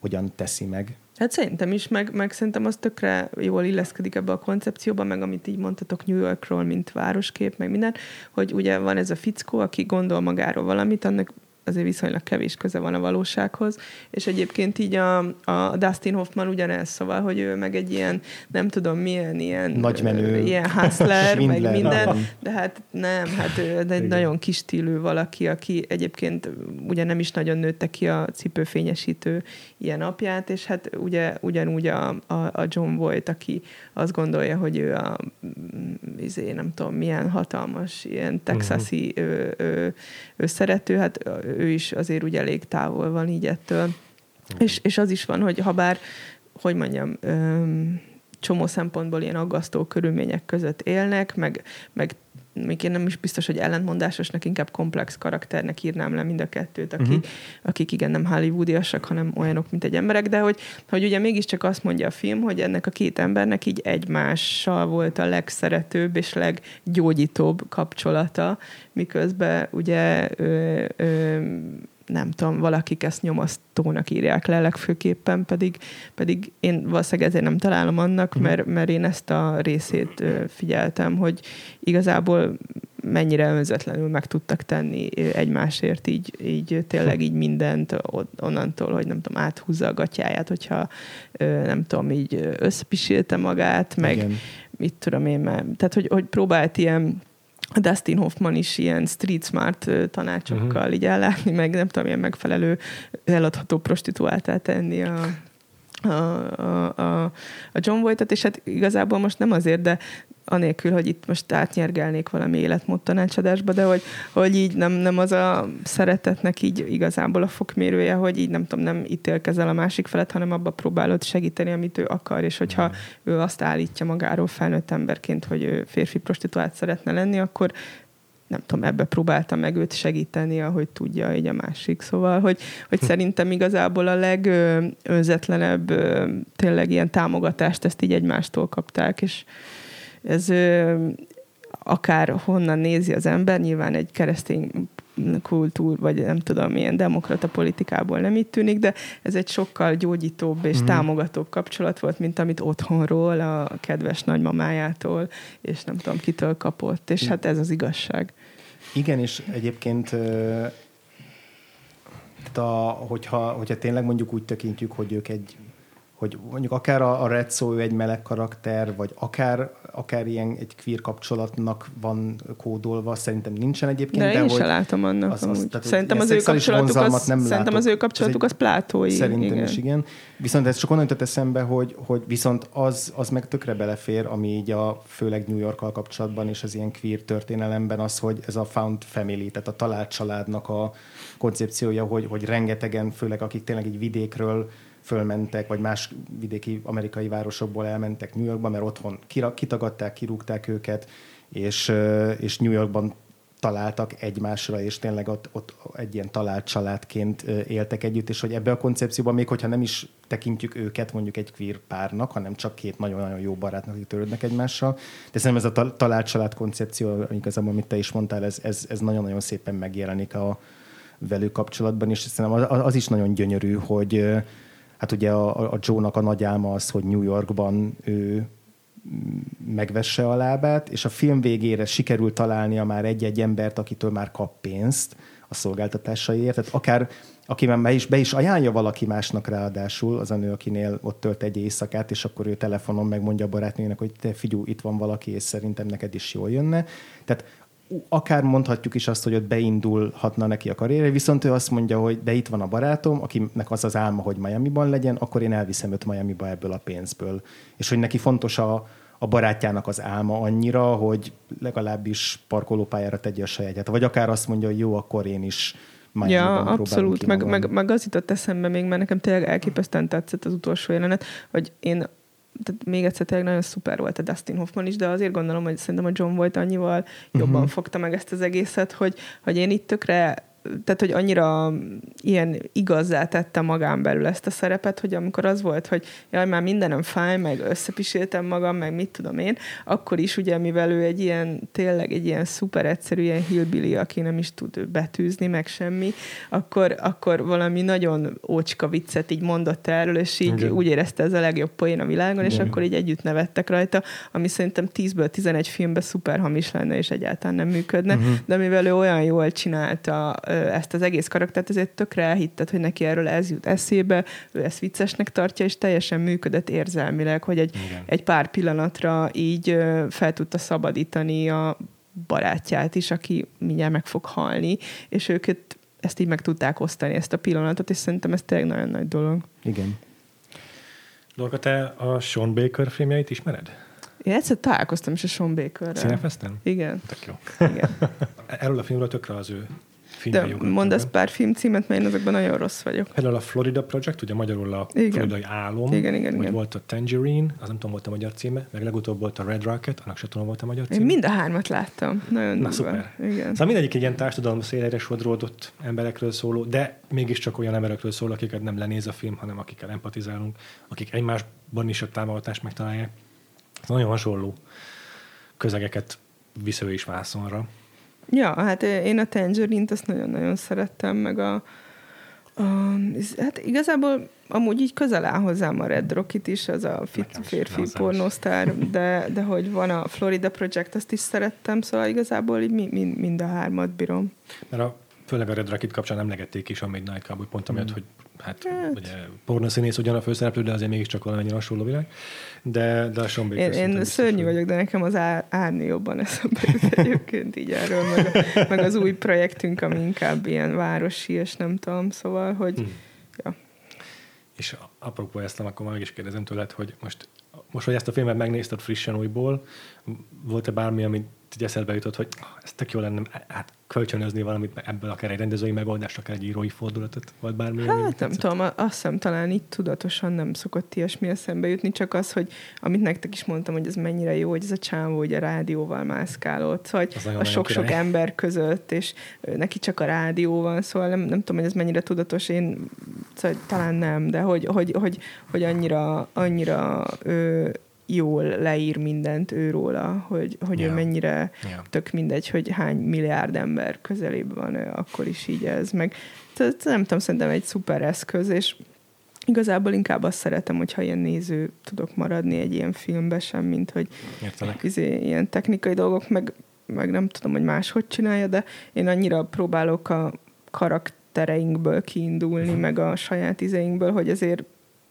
hogyan teszi meg. Hát szerintem is, meg, meg szerintem az tökre jól illeszkedik ebbe a koncepcióba, meg amit így mondtatok New Yorkról, mint városkép, meg minden, hogy ugye van ez a fickó, aki gondol magáról valamit, annak azért viszonylag kevés köze van a valósághoz, és egyébként így a, a Dustin Hoffman ugyanez, szóval, hogy ő meg egy ilyen, nem tudom milyen, ilyen Nagymenő. ilyen hustler, meg minden, de hát nem, hát ő egy Igen. nagyon kis stílű valaki, aki egyébként ugye nem is nagyon nőtte ki a cipőfényesítő ilyen apját, és hát ugye ugyanúgy a, a, a John Voight, aki azt gondolja, hogy ő a mm, izé, nem tudom, milyen hatalmas, ilyen texasi Mhm. ő, ő, ő szerető, hát ő is azért úgy elég távol van így ettől. És, és az is van, hogy ha bár, hogy mondjam, öm, csomó szempontból ilyen aggasztó körülmények között élnek, meg, meg még én nem is biztos, hogy ellentmondásosnak, inkább komplex karakternek írnám le mind a kettőt, aki, uh-huh. akik igen nem hollywoodiasak, hanem olyanok, mint egy emberek, de hogy, hogy ugye mégiscsak azt mondja a film, hogy ennek a két embernek így egymással volt a legszeretőbb és leggyógyítóbb kapcsolata, miközben ugye ö, ö, nem tudom, valakik ezt nyomasztónak írják le legfőképpen, pedig, pedig én valószínűleg ezért nem találom annak, Mhm. mert, mert én ezt a részét figyeltem, hogy igazából mennyire önzetlenül meg tudtak tenni egymásért, így, így tényleg így mindent onnantól, hogy nem tudom, áthúzza a gatyáját, hogyha nem tudom, így összepisílte magát, meg Igen. mit tudom én már, tehát hogy, hogy próbált ilyen Dustin Hoffman is ilyen street smart tanácsokkal uh-huh. így ellátni, meg nem tudom, ilyen megfelelő eladható prostituáltá tenni a, a, a, a, John Voight-et, és hát igazából most nem azért, de anélkül, hogy itt most átnyergelnék valami életmód tanácsadásba, de hogy, hogy így nem, nem az a szeretetnek így igazából a fokmérője, hogy így nem tudom, nem ítélkezel a másik felet, hanem abba próbálod segíteni, amit ő akar, és hogyha ő azt állítja magáról felnőtt emberként, hogy ő férfi prostituált szeretne lenni, akkor nem tudom, ebbe próbáltam meg őt segíteni, ahogy tudja így a másik. Szóval, hogy, hogy szerintem igazából a legönzetlenebb tényleg ilyen támogatást ezt így egymástól kapták, és ez akár honnan nézi az ember, nyilván egy keresztény kultúr, vagy nem tudom, milyen demokrata politikából nem így tűnik, de ez egy sokkal gyógyítóbb és Mhm. támogatóbb kapcsolat volt, mint amit otthonról, a kedves nagymamájától, és nem tudom, kitől kapott, és hát ez az igazság. Igen, és egyébként a, hogyha, hogyha tényleg mondjuk úgy tekintjük, hogy ők egy hogy mondjuk akár a, a Red Szó, ő egy meleg karakter, vagy akár, akár ilyen egy queer kapcsolatnak van kódolva, szerintem nincsen egyébként. De, de én hogy látom annak az- az, az- amúgy. tehát, Szerintem az ő kapcsolatuk az, nem szerintem látok. az ő kapcsolatuk egy- az plátói. Szerintem igen. is igen. Viszont ez csak onnan jutott eszembe, hogy, hogy viszont az, az meg tökre belefér, ami így a főleg New Yorkkal kapcsolatban és az ilyen queer történelemben az, hogy ez a found family, tehát a talált családnak a koncepciója, hogy, hogy rengetegen, főleg akik tényleg így vidékről fölmentek, vagy más vidéki amerikai városokból elmentek New Yorkba, mert otthon kitagadták, kirúgták őket, és, és New Yorkban találtak egymásra, és tényleg ott, ott egy ilyen talált családként éltek együtt, és hogy ebbe a koncepcióban, még hogyha nem is tekintjük őket mondjuk egy queer párnak, hanem csak két nagyon-nagyon jó barátnak, akik törődnek egymással, de szerintem ez a ta- talált család koncepció, igazából, amit te is mondtál, ez, ez, ez nagyon-nagyon szépen megjelenik a velük kapcsolatban, és szerintem az, az is nagyon gyönyörű, hogy hát ugye a, a Joe-nak a nagy álma az, hogy New Yorkban ő megvesse a lábát, és a film végére sikerül találnia már egy-egy embert, akitől már kap pénzt a szolgáltatásaiért. Tehát akár, aki már be is, be is ajánlja valaki másnak ráadásul, az a nő, akinél ott tölt egy éjszakát, és akkor ő telefonon megmondja a barátnőnek, hogy te figyú, itt van valaki, és szerintem neked is jól jönne. Tehát akár mondhatjuk is azt, hogy ott beindulhatna neki a karrierje, viszont ő azt mondja, hogy de itt van a barátom, akinek az az álma, hogy Miami-ban legyen, akkor én elviszem őt Miami-ba ebből a pénzből. És hogy neki fontos a, a barátjának az álma annyira, hogy legalábbis parkolópályára tegye a sajátját. Vagy akár azt mondja, hogy jó, akkor én is Ja, abszolút. Meg, meg, meg az jutott eszembe még, mert nekem tényleg elképesztően tetszett az utolsó jelenet, hogy én tehát még egyszer tényleg nagyon szuper volt a Dustin Hoffman is, de azért gondolom, hogy szerintem a John volt annyival jobban uh-huh. fogta meg ezt az egészet, hogy, hogy én itt tökre tehát, hogy annyira ilyen igazzá tette magán belül ezt a szerepet, hogy amikor az volt, hogy jaj, már mindenem fáj, meg összepiséltem magam, meg mit tudom én, akkor is ugye, mivel ő egy ilyen, tényleg egy ilyen szuper egyszerű, ilyen hillbilly, aki nem is tud betűzni, meg semmi, akkor, akkor valami nagyon ócska viccet így mondott erről, és így Igen. úgy érezte ez a legjobb poén a világon, Igen. és akkor így együtt nevettek rajta, ami szerintem 10-ből 11 filmben szuper hamis lenne, és egyáltalán nem működne, uh-huh. de mivel ő olyan jól csinálta ezt az egész karaktert, ezért tökre elhitted, hogy neki erről ez jut eszébe, ő ezt viccesnek tartja, és teljesen működött érzelmileg, hogy egy, egy pár pillanatra így fel tudta szabadítani a barátját is, aki mindjárt meg fog halni, és őket ezt így meg tudták osztani, ezt a pillanatot, és szerintem ez tényleg nagyon nagy dolog. Igen. Dorka, te a Sean Baker filmjeit ismered? Én egyszer találkoztam is a Sean Bakerrel. Színefeszten? Igen. Tök jó. Igen. Erről a filmről tökre az ő de mondasz pár filmcímet, mert én azokban nagyon rossz vagyok. Például a Florida Project, ugye magyarul a igen. floridai álom, igen, igen, igen. volt a Tangerine, az nem tudom, volt a magyar címe, meg legutóbb volt a Red Rocket, annak sem tudom, volt a magyar címe. Én mind a hármat láttam. Nagyon Na, szuper. Igen. Szóval mindegyik egy ilyen társadalom szélére sodródott emberekről szóló, de mégiscsak olyan emberekről szól, akiket nem lenéz a film, hanem akikkel empatizálunk, akik egymásban is a támogatást megtalálják. Ez nagyon hasonló közegeket visz ő is vászonra. Ja, hát én a Tangerine-t azt nagyon-nagyon szerettem, meg a, a hát igazából amúgy így közel áll hozzám a Red Rocket is, az a fit férfi pornósztár, de, de hogy van a Florida Project, azt is szerettem, szóval igazából így mind, mind a hármat bírom. Mert a, főleg a Red Rocket kapcsán emlegették is a Midnight Cowboy pont amiatt, mm. hogy hát, hát. ugye pornoszínész ugyan a főszereplő, de azért mégiscsak valamennyire hasonló világ. De, de a Sean Baker Én, én szörnyű vagyok, de nekem az ár, árni jobban eszembe jut egyébként így erről, meg, a, meg, az új projektünk, ami inkább ilyen városi, és nem tudom, szóval, hogy hmm. ja. És apropó ezt, akkor meg is kérdezem tőled, hogy most, most, hogy ezt a filmet megnézted frissen újból, volt-e bármi, amit így eszedbe jutott, hogy oh, ez tök jó lenne hát kölcsönözni valamit ebből, akár egy rendezői megoldást, akár egy írói fordulatot, vagy bármi. Hát nem tetszett? tudom, azt hiszem talán itt tudatosan nem szokott ilyesmi eszembe jutni, csak az, hogy amit nektek is mondtam, hogy ez mennyire jó, hogy ez a csávó, hogy a rádióval mászkálott, hogy a sok-sok ember között, és neki csak a rádió van, szóval nem, nem tudom, hogy ez mennyire tudatos, én szóval talán nem, de hogy, hogy, hogy, hogy annyira, annyira ő, jól leír mindent őróla, hogy, hogy yeah. ő mennyire yeah. tök mindegy, hogy hány milliárd ember közelében van ő, akkor is így ez. Meg tehát nem tudom, szerintem egy szuper eszköz, és igazából inkább azt szeretem, hogyha ilyen néző tudok maradni egy ilyen filmbe sem, mint hogy izé, ilyen technikai dolgok, meg, meg nem tudom, hogy máshogy csinálja, de én annyira próbálok a karaktereinkből kiindulni, uh meg a saját izeinkből, hogy azért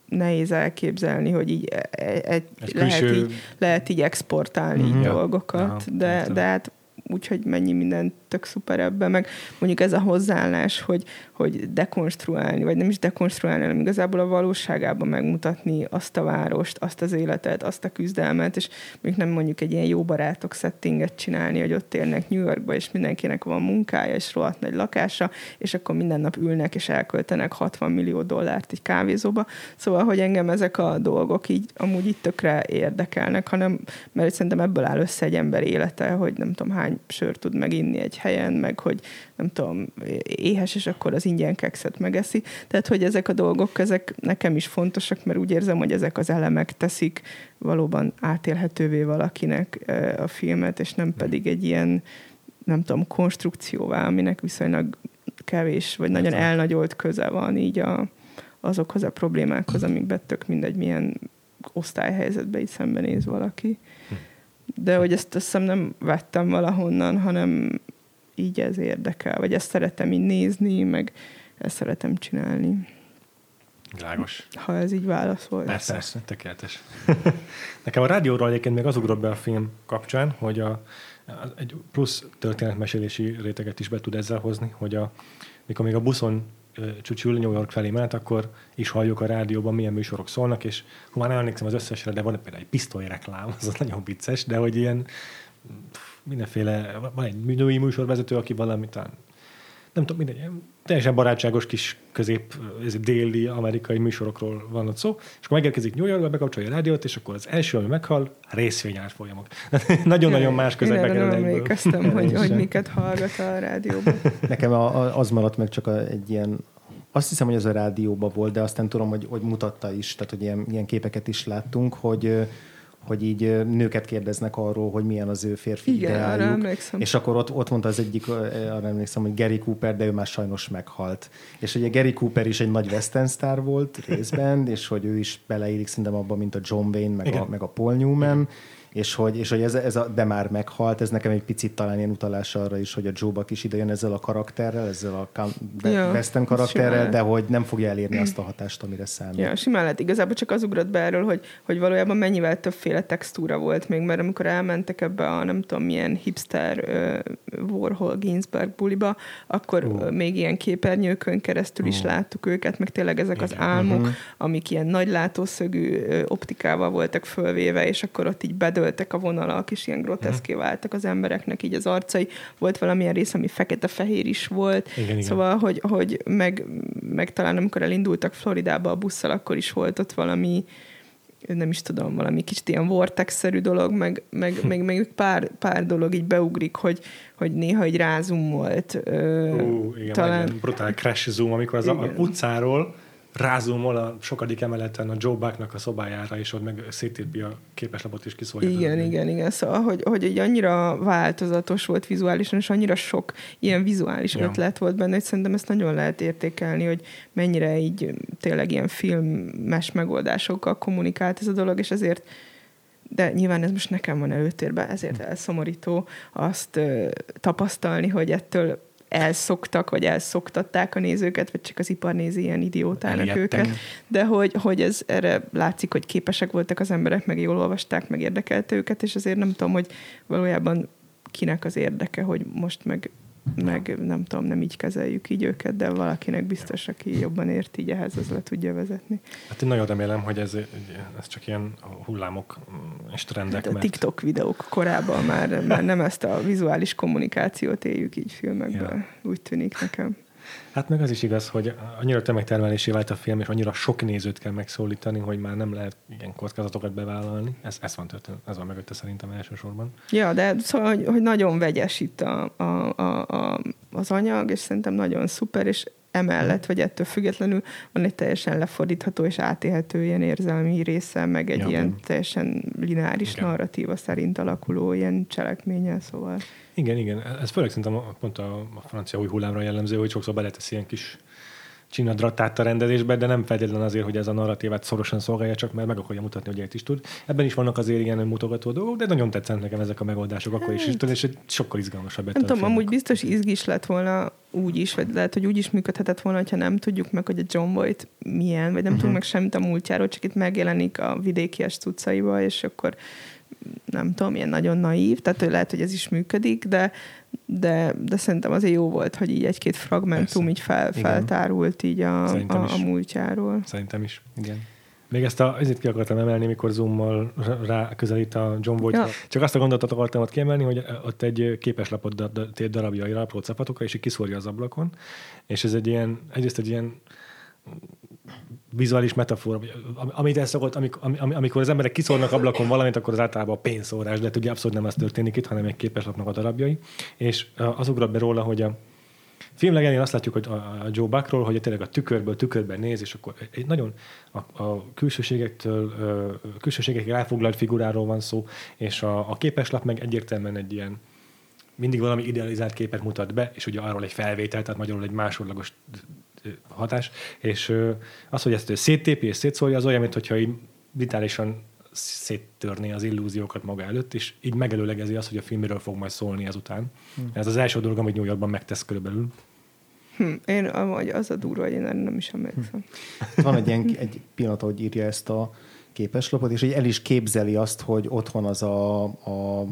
nehéz elképzelni, hogy így e, e, egy, lehet, így, lehet így exportálni mm-hmm. dolgokat, ja, de, de hát úgyhogy mennyi minden tök szuper ebben, meg mondjuk ez a hozzáállás, hogy, hogy dekonstruálni, vagy nem is dekonstruálni, hanem igazából a valóságában megmutatni azt a várost, azt az életet, azt a küzdelmet, és mondjuk nem mondjuk egy ilyen jó barátok settinget csinálni, hogy ott élnek New Yorkba, és mindenkinek van munkája, és rohadt nagy lakása, és akkor minden nap ülnek, és elköltenek 60 millió dollárt egy kávézóba. Szóval, hogy engem ezek a dolgok így amúgy itt tökre érdekelnek, hanem mert szerintem ebből áll össze egy ember élete, hogy nem tudom hány sör tud meginni egy helyen, meg hogy nem tudom, éhes, és akkor az ingyen kekszet megeszi. Tehát, hogy ezek a dolgok, ezek nekem is fontosak, mert úgy érzem, hogy ezek az elemek teszik valóban átélhetővé valakinek a filmet, és nem pedig egy ilyen, nem tudom, konstrukcióvá, aminek viszonylag kevés, vagy nagyon elnagyolt köze van így a, azokhoz a problémákhoz, amikben tök mindegy, milyen osztályhelyzetbe így szembenéz valaki. De hogy ezt azt hiszem nem vettem valahonnan, hanem így ez érdekel, vagy ezt szeretem így nézni, meg, ezt szeretem csinálni. Világos. Ha ez így válasz volt. Persze, Persze. tökéletes. Nekem a rádióról egyébként még az ugrott be a film kapcsán, hogy a, egy plusz történetmesélési réteget is be tud ezzel hozni, hogy a, mikor még a buszon csúcsul New York felé menet, akkor is halljuk a rádióban, milyen műsorok szólnak, és ha már emlékszem az összesre, de van például egy pisztolyreklám, az nagyon vicces, de hogy ilyen mindenféle, van egy női műsorvezető, aki valami talán nem tudom, mindegy, teljesen barátságos kis közép, ez déli amerikai műsorokról van ott szó, és akkor megérkezik New Yorkba, bekapcsolja a rádiót, és akkor az első, ami meghal, részvényár folyamok. Nagyon-nagyon más közegbe kell. Nem emlékeztem, hogy, hogy miket hallgat a rádióban. Nekem a, a, az maradt meg csak a, egy ilyen azt hiszem, hogy ez a rádióban volt, de aztán tudom, hogy, hogy mutatta is, tehát hogy ilyen, ilyen képeket is láttunk, hogy hogy így nőket kérdeznek arról, hogy milyen az ő férfi Igen, ideájuk. arra emlékszem. És akkor ott, ott mondta az egyik, arra emlékszem, hogy Gary Cooper, de ő már sajnos meghalt. És ugye Gary Cooper is egy nagy western sztár volt részben, és hogy ő is beleírik szerintem abban, mint a John Wayne, meg, a, meg a Paul Newman. Igen és hogy, és hogy ez, ez a, de már meghalt, ez nekem egy picit talán ilyen utalás arra is, hogy a Joe Buck is idejön ezzel a karakterrel, ezzel a ja, Western karakterrel, simán. de hogy nem fogja elérni azt a hatást, amire számít. Ja, simán lehet. Igazából csak az ugrott be erről, hogy, hogy valójában mennyivel többféle textúra volt még, mert amikor elmentek ebbe a nem tudom milyen hipster uh, Warhol Ginsberg buliba, akkor uh. még ilyen képernyőkön keresztül uh. is láttuk őket, meg tényleg ezek az álmok, uh-huh. amik ilyen nagy látószögű optikával voltak fölvéve, és akkor ott így bedő bedőltek a vonalak, és ilyen groteszké mhm. váltak az embereknek így az arcai. Volt valamilyen rész, ami fekete-fehér is volt. Igen, szóval, igen. hogy, hogy meg, meg talán amikor elindultak Floridába a busszal, akkor is volt ott valami nem is tudom, valami kicsit ilyen vortex-szerű dolog, meg, meg, hm. meg, meg pár, pár dolog így beugrik, hogy, hogy néha egy rázum volt. Ú, igen, talán... brutál crash zoom, amikor az igen. a utcáról rázumol a sokadik emeleten a Joe Bucknak a szobájára, és ott meg szétírpi a képeslapot, és kiszólja. Igen, igen, igen. Szóval, hogy, hogy egy annyira változatos volt vizuálisan, és annyira sok ilyen vizuális ja. ötlet volt benne, hogy szerintem ezt nagyon lehet értékelni, hogy mennyire így tényleg ilyen filmes megoldásokkal kommunikált ez a dolog, és ezért de nyilván ez most nekem van előtérben, ezért elszomorító azt ö, tapasztalni, hogy ettől elszoktak, vagy elszoktatták a nézőket, vagy csak az ipar nézi ilyen idiótának őket. De hogy, hogy ez erre látszik, hogy képesek voltak az emberek, meg jól olvasták, meg érdekelte őket, és azért nem tudom, hogy valójában kinek az érdeke, hogy most meg meg nem tudom, nem így kezeljük így őket, de valakinek biztos, aki jobban ért így ehhez, az le tudja vezetni. Hát én nagyon remélem, hogy ez, ez csak ilyen hullámok és trendek. Hát a mert... TikTok videók korában már, már nem ezt a vizuális kommunikációt éljük így filmekben, ja. úgy tűnik nekem. Hát meg az is igaz, hogy annyira tömegtermelésé vált a film, és annyira sok nézőt kell megszólítani, hogy már nem lehet ilyen kockázatokat bevállalni. Ez, ez van történet, ez van mögötte szerintem elsősorban. Ja, de szóval, hogy, hogy nagyon vegyes itt a, a, a, a, az anyag, és szerintem nagyon szuper, és emellett, vagy ettől függetlenül van egy teljesen lefordítható és átélhető ilyen érzelmi része, meg egy ja, ilyen igen. teljesen lineáris igen. narratíva szerint alakuló ilyen cselekménye, szóval. Igen, igen. Ez főleg szerintem pont a, a francia új hullámra jellemző, hogy sokszor beletesz ilyen kis csinadratát a rendezésbe, de nem feltétlenül azért, hogy ez a narratívát szorosan szolgálja, csak mert meg akarja mutatni, hogy ezt is tud. Ebben is vannak azért ilyen mutogató dolgok, de nagyon tetszenek nekem ezek a megoldások akkor is, hát. és egy sokkal izgalmasabb. Nem tudom, amúgy biztos izgis lett volna úgy is, vagy lehet, hogy úgy is működhetett volna, ha nem tudjuk meg, hogy a John Boyd milyen, vagy nem uh-huh. tudjuk meg semmit a múltjáról, csak itt megjelenik a vidékies tudcaiba, és akkor nem tudom, ilyen nagyon naív, tehát hogy lehet, hogy ez is működik, de, de, de szerintem azért jó volt, hogy így egy-két fragmentum Persze. így fel, feltárult így a, a, a múltjáról. Szerintem is, igen. Még ezt a, ezért ki akartam emelni, mikor zoommal rá közelít a John Boyd. Ja. Csak azt a gondolatot akartam ott kiemelni, hogy ott egy képeslapot tét darabjaira, apró capatokra, és így kiszórja az ablakon. És ez egy ilyen, egyrészt egy ilyen vizuális metafora, amit el szokott, amikor, amikor az emberek kiszórnak ablakon valamit, akkor az általában a pénzszórás, de ugye abszolút nem ez történik itt, hanem egy képeslapnak a darabjai. És az ugrott be róla, hogy a film legelén azt látjuk, hogy a Joe Buckról, hogy tényleg a tükörből tükörben néz, és akkor egy nagyon a, a külsőségektől, külsőségekkel elfoglalt figuráról van szó, és a, a képeslap meg egyértelműen egy ilyen mindig valami idealizált képet mutat be, és ugye arról egy felvétel, tehát magyarul egy másodlagos hatás, és az, hogy ezt széttépi és szétszólja, az olyan, mintha így vitálisan széttörné az illúziókat maga előtt, és így megelőlegezi azt, hogy a film miről fog majd szólni ezután. Hmm. Ez az első dolog, amit New Yorkban megtesz körülbelül. Hm, én vagy az a durva, hogy én nem is emlékszem. Hm. Van egy ilyen egy pillanat, hogy írja ezt a képeslapot, és így el is képzeli azt, hogy otthon az a, a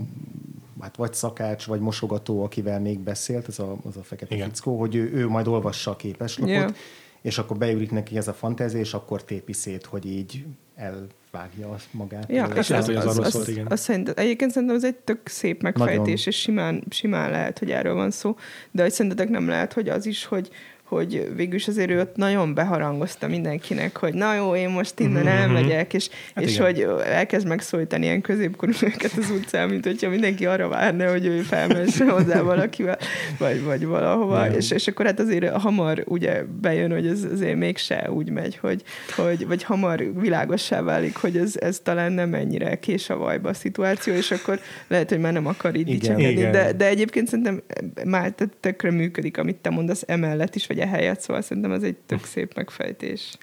hát vagy szakács, vagy mosogató, akivel még beszélt, ez a, az a fekete Igen. fickó, hogy ő, ő majd olvassa a képeslapot, yeah. és akkor beülik neki ez a fantázia, és akkor tépi szét, hogy így elvágja azt magát. Ja, és az, az, az, az, az, az szerint, egyébként szerintem ez egy tök szép megfejtés, Nagyon. és simán, simán lehet, hogy erről van szó, de hogy szerintetek nem lehet, hogy az is, hogy, hogy végülis azért ő ott nagyon beharangozta mindenkinek, hogy na jó, én most innen mm-hmm. elmegyek, és, hát és hogy elkezd megszólítani ilyen középkorú az utcán, mint hogyha mindenki arra várna, hogy ő felmesse hozzá valakivel, vagy, vagy valahova, és, és akkor hát azért hamar ugye bejön, hogy ez azért mégse úgy megy, hogy, hogy vagy hamar világossá válik, hogy ez, ez talán nem ennyire kés a vajba a szituáció, és akkor lehet, hogy már nem akar így dicsekedni, de, de egyébként szerintem már tökre működik, amit te mondasz emellett is, vagy vagy ehelyett, szóval szerintem ez egy tök szép megfejtés.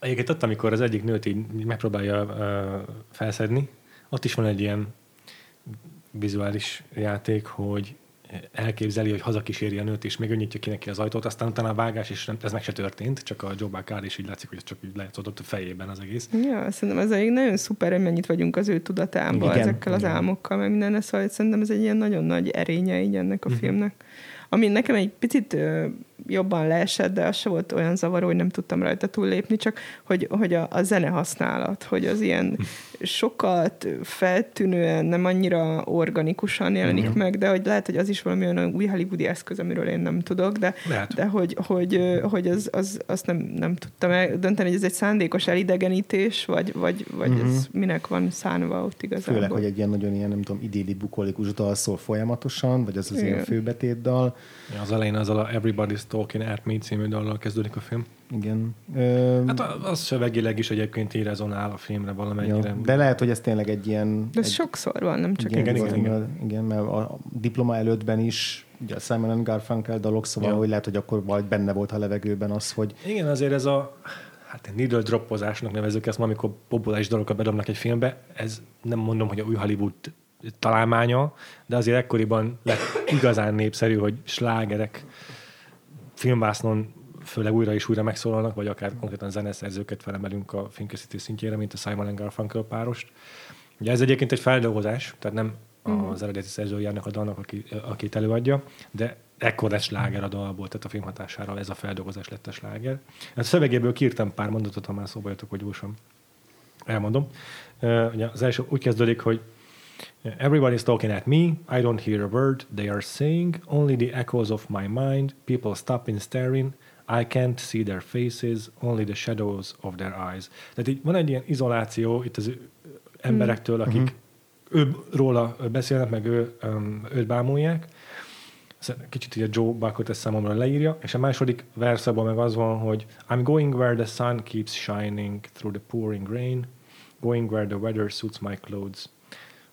Egyébként ott, amikor az egyik nőt így megpróbálja uh, felszedni, ott is van egy ilyen vizuális játék, hogy elképzeli, hogy hazakíséri a nőt, és még önnyitja ki neki az ajtót, aztán utána a vágás, és ez meg se történt, csak a Joe Bakár, és így látszik, hogy ez csak így lejátszódott a fejében az egész. Ja, szerintem ez egy nagyon szuper, hogy mennyit vagyunk az ő tudatában igen, ezekkel igen. az álmokkal, meg minden, szóval szerintem ez egy ilyen nagyon nagy erénye így ennek a uh-huh. filmnek. Ami nekem egy picit jobban leesett, de az se volt olyan zavaró, hogy nem tudtam rajta túllépni, csak hogy, hogy a, a zene használat, hogy az ilyen sokat feltűnően, nem annyira organikusan jelenik mm-hmm. meg, de hogy lehet, hogy az is valami olyan új hollywoodi eszköz, amiről én nem tudok, de, de hogy, hogy, hogy az, az, azt nem, nem tudtam dönteni, hogy ez egy szándékos elidegenítés, vagy, vagy, vagy mm-hmm. ez minek van szánva ott igazából. Főleg, hogy egy ilyen nagyon ilyen, nem tudom, idéli bukolikus dal szól folyamatosan, vagy az az Igen. ilyen főbetét dal. Ja, az elején az a Everybody's Talking at Me című dallal kezdődik a film. Igen. Ö... Hát az szövegileg is egyébként így rezonál a filmre valamennyire. Ja, de lehet, hogy ez tényleg egy ilyen... De ez egy, sokszor van, nem csak igen, igen, igen, igen. igen, mert a diploma előttben is ugye a Simon Garfunkel dalok, szóval ja. hogy lehet, hogy akkor majd benne volt a levegőben az, hogy... Igen, azért ez a hát needle droppozásnak nevezük ezt, amikor populáris dalokat bedobnak egy filmbe, ez nem mondom, hogy a új Hollywood találmánya, de azért ekkoriban lett igazán népszerű, hogy slágerek filmvásznon főleg újra és újra megszólalnak, vagy akár konkrétan zeneszerzőket felemelünk a filmkészítés szintjére, mint a Simon Garfunkel párost. Ugye ez egyébként egy feldolgozás, tehát nem az eredeti szerzőjának a dalnak, aki, akit előadja, de ekkor lesz sláger a dalból, tehát a film hatására ez a feldolgozás lett a sláger. A szövegéből kírtam pár mondatot, ha már szóba jöttök, hogy gyorsan elmondom. Ugye az első úgy kezdődik, hogy Everybody's talking at me. I don't hear a word they are saying. Only the echoes of my mind. People stop in staring. I can't see their faces, only the shadows of their eyes. Tehát így van egy ilyen izoláció itt az emberektől, mm. akik mm-hmm. ő, róla beszélnek, meg ő, um, őt bámulják. Kicsit így a Joe Buckot ezt számomra leírja, és a második verszakban meg az van, hogy I'm going where the sun keeps shining through the pouring rain, going where the weather suits my clothes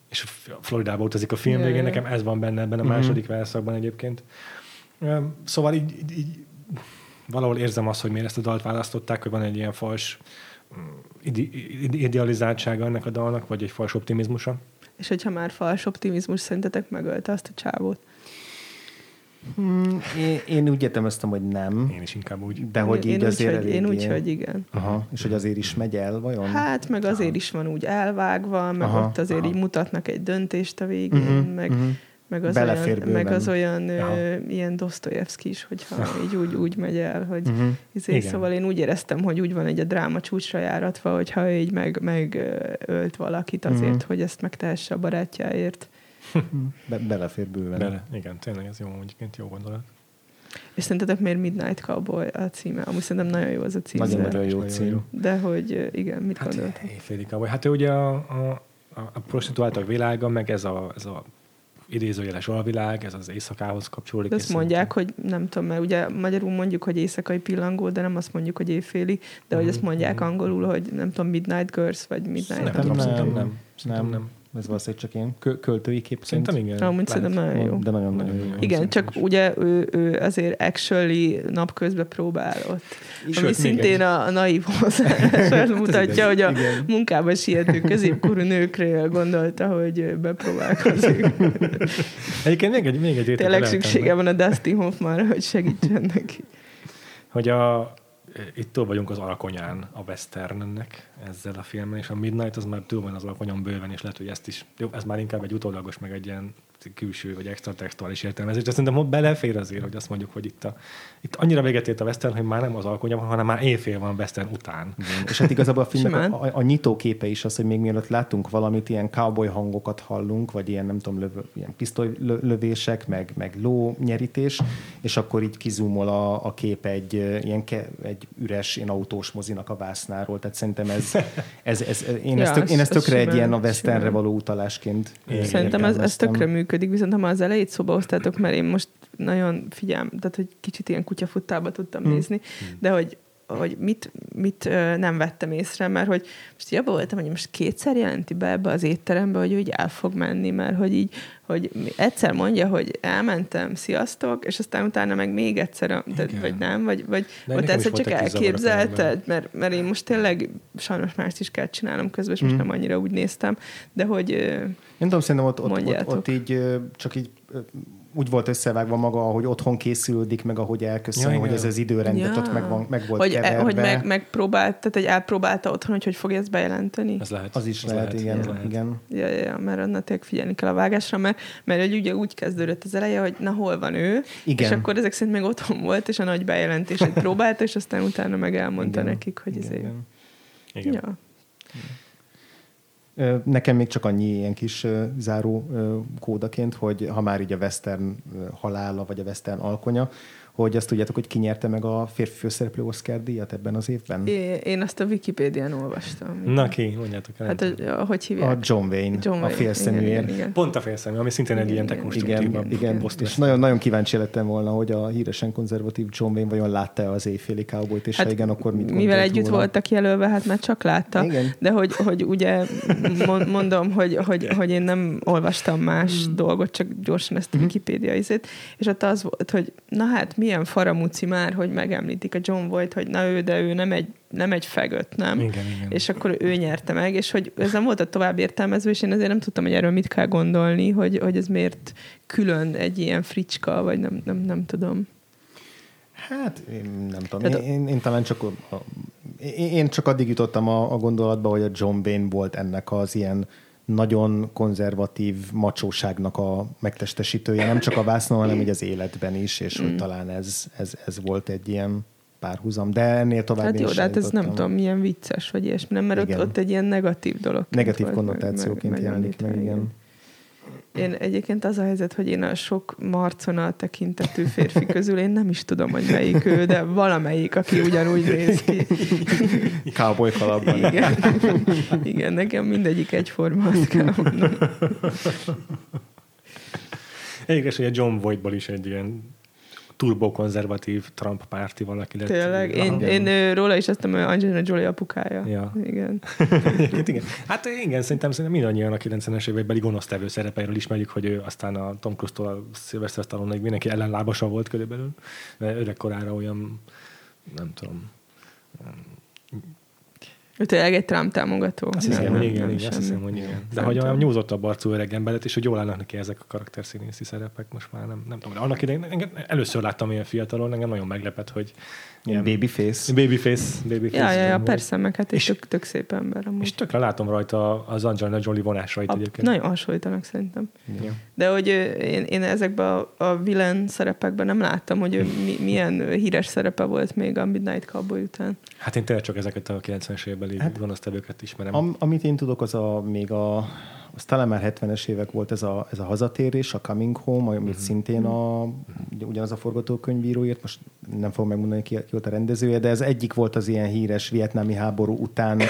és Floridába utazik a film végén, nekem ez van benne ebben a mm-hmm. második verszakban egyébként. Szóval így, így, így valahol érzem azt, hogy miért ezt a dalt választották, hogy van egy ilyen fals mm, ide- idealizáltsága ennek a dalnak, vagy egy fals optimizmusa. És hogyha már fals optimizmus, szerintetek megölte azt a csávót? Hmm, én, én úgy értelmeztem, hogy nem. Én is inkább úgy. De hogy én, így én azért úgy, hogy, Én úgy, hogy igen. Aha, és hogy azért is megy el, vajon? Hát, meg azért is van úgy elvágva, meg aha, ott azért aha. így mutatnak egy döntést a végén, uh-huh, meg, uh-huh. meg az Belefér olyan, meg az olyan ö, ilyen Dostoyevsky is, hogyha így úgy, úgy megy el, hogy uh-huh. izé, szóval én úgy éreztem, hogy úgy van egy a dráma csúcsra járatva, hogyha így meg, meg ölt valakit azért, uh-huh. hogy ezt megtehesse a barátjáért. Be, belefér bőven. Bele, igen, tényleg ez jó, egyébként jó gondolat. És szerintetek miért Midnight Cowboy a címe? Amúgy szerintem nagyon jó az a cím. Nagyon-nagyon jó cím. De hogy igen, mit hát, gondolt? Éjféli Cowboy. Hát ő ugye a, a, a prostituáltak világa, meg ez a, ez a idézőjeles alvilág, ez az éjszakához kapcsolódik. De azt mondják, hogy nem tudom, mert ugye magyarul mondjuk, hogy éjszakai pillangó, de nem azt mondjuk, hogy éjféli, de hogy mm-hmm. azt mondják mhm. angolul, hogy nem tudom, Midnight Girls, vagy Midnight... Nem, nem, nem, nem, nem, nem, nem. Ez valószínűleg csak ilyen kö- költői kép. Szerintem igen. Amúgy szerintem nagyon jó. De nagyon-nagyon jó. Igen, csak ugye ő, ő azért actually napközben próbál ott. Sőt, ami szintén egy- a, a naiv hozzáállást mutatja, hogy a Igen. munkába siető középkorú nőkről gondolta, hogy bepróbálkozik. Egyébként még egy, még egy Tényleg szüksége van a Dustin Hoffmanra, hogy segítsen neki. Hogy a, itt túl vagyunk az alkonyán a westernnek ezzel a filmmel, és a Midnight az már túl van az alkonyon bőven, és lehet, hogy ezt is, jó, ez már inkább egy utólagos, meg egy ilyen külső vagy extra textuális értelmezés, de szerintem belefér azért, hogy azt mondjuk, hogy itt, a, itt annyira véget ért a western, hogy már nem az alkonya van, hanem már éjfél van western után. Igen. És hát igazából a filmnek a, a, a nyitóképe is az, hogy még mielőtt látunk valamit, ilyen cowboy hangokat hallunk, vagy ilyen, nem tudom, lövő, ilyen pisztolylövések, meg, meg lónyerítés, és akkor így kizúmol a, a kép egy, ilyen ke, egy üres ilyen autós mozinak a vásznáról. Tehát szerintem ez, ez, ez én, Ja, ezt, tök, én ez- ezt ez tökre egy simán, ilyen a westernre simán. való utalásként Igen. Szerintem ez, ez tökre működik, viszont ha már az elejét szóba hoztátok, mert én most nagyon figyelm, tehát hogy kicsit ilyen kutyafuttába tudtam Hmm. nézni, de hogy hogy mit, mit nem vettem észre, mert hogy most így abban voltam, hogy most kétszer jelenti be ebbe az étterembe, hogy úgy el fog menni, mert hogy így, hogy egyszer mondja, hogy elmentem, sziasztok, és aztán utána meg még egyszer, tehát, vagy nem, vagy, vagy De ott ezt csak elképzelted, mert, mert én most tényleg sajnos mást is kell csinálnom közben, és most Mm. nem annyira úgy néztem, de hogy Nem tudom, szerintem ott, ott, ott, ott így csak így úgy volt összevágva maga, ahogy otthon készülődik, meg ahogy elköszön, Ja, hogy igen. ez az időrendet Ja. ott meg, van, meg volt hogy, keverve. hogy meg, megpróbált, tehát hogy elpróbálta otthon, hogy hogy fogja ezt bejelenteni. Ez lehet. Az is ez lehet, igen, ez lehet. igen. Ja, ja, ja, mert annak tényleg figyelni kell a vágásra, mert, mert hogy ugye úgy kezdődött az eleje, hogy na hol van ő, Igen. és akkor ezek szerint még otthon volt, és a nagy bejelentését próbálta, és aztán utána meg elmondta Igen. nekik, hogy Igen, ezért. igen. Igen. Ja. Ö, Nekem még csak annyi ilyen kis záró kódaként, hogy ha már így a western halála, vagy a western alkonya, hogy azt tudjátok, hogy ki nyerte meg a férfi főszereplő Oscar díjat ebben az évben? É- Én azt a Wikipédián olvastam. Na ki, mondjátok el. Hát, hogy, hogy A hívják? John Wayne, John a Wayne. félszeműért. Igen, igen, igen. Pont a félszemű, ami szintén egy Igen, ilyen igen. dekonstruktív. Igen, igen, és nagyon, nagyon kíváncsi lettem volna, hogy a híresen konzervatív John Wayne vajon látta az éjféli cowboyt, és hát, ha igen, akkor mit mivel együtt róla? voltak jelölve, hát már csak látta. Igen. De hogy, hogy ugye mon- mondom, hogy, hogy, hogy én nem olvastam más Hmm. dolgot, csak gyorsan ezt a Wikipédia izét, és ott az volt, hogy na hát milyen faramúci már, hogy megemlítik a John Voight, hogy na ő, de ő nem egy, nem egy fegött, nem? Igen, igen. És akkor ő nyerte meg, és hogy ez nem volt a tovább értelmező, és én azért nem tudtam, hogy erről mit kell gondolni, hogy, hogy ez miért külön egy ilyen fricska, vagy nem, nem, nem tudom. Hát, én nem tudom. Tehát Én, én, én talán csak, a, én csak addig jutottam a, a gondolatba, hogy a John Wayne volt ennek az ilyen nagyon konzervatív macsóságnak a megtestesítője, nem csak a vásznon, hanem így az életben is, és Mm. hogy talán ez, ez, ez volt egy ilyen párhuzam. De ennél tovább Hát jó, de hát ez nem tudom, milyen vicces, vagy ilyesmi, nem, mert ott, Igen. ott egy ilyen negatív dolog. Negatív konnotációként jelenik meg, igen. Én egyébként az a helyzet, hogy én a sok marcona tekintetű férfi közül én nem is tudom, hogy melyik ő, de valamelyik, aki ugyanúgy néz ki. Cowboy kalapban. Igen. Igen, nekem mindegyik egyforma, azt kell mondanom. Érdekes, hogy a John Voightból is egy ilyen turbokonzervatív Trump párti valaki lett. Tényleg, én, Aha. én ő, róla is azt mondom, Angelina Jolie apukája. Ja. Igen. Igen. Hát igen, szerintem, szerintem mindannyian a 90-es évekbeli gonosztevő szerepeiről ismerjük, hogy ő aztán a Tom Cruise-tól Sylvester Stallone mindenki ellenlábasa volt körülbelül, mert öregkorára olyan, nem tudom, Ő tényleg egy Trump támogató. azt hiszem, hogy igen, igen, azt hiszem, hogy igen. De Nem hogy olyan nyúzottabb arcú öreg ember lett, és hogy jól állnak neki ezek a karakterszínészi szerepek, most már nem, nem tudom. De annak idején engem, először láttam ilyen fiatalon, engem nagyon meglepett, hogy Ilyen babyface. babyface, babyface Ja, ja, ja, persze, meg hát És- tök, tök szép ember amúgy. És tökre látom rajta az Angelina Jolie vonásait A, egyébként. nagyon hasonlítanak szerintem. Ja. De hogy én, én ezekben a, a villain szerepekben nem láttam, hogy mi, milyen híres szerepe volt még a Midnight Cowboy után. Hát én tényleg csak ezeket a 90-es évekbeli hát, gonosztevőket ismerem. Am, amit én tudok, az a, még a, az talán már 70-es évek volt ez a, ez a hazatérés, a Coming Home, amit Mhm. szintén a, ugyanaz a forgatókönyvíró írt, most nem fogom megmondani, ki, ki volt a rendezője, de ez egyik volt az ilyen híres vietnámi háború után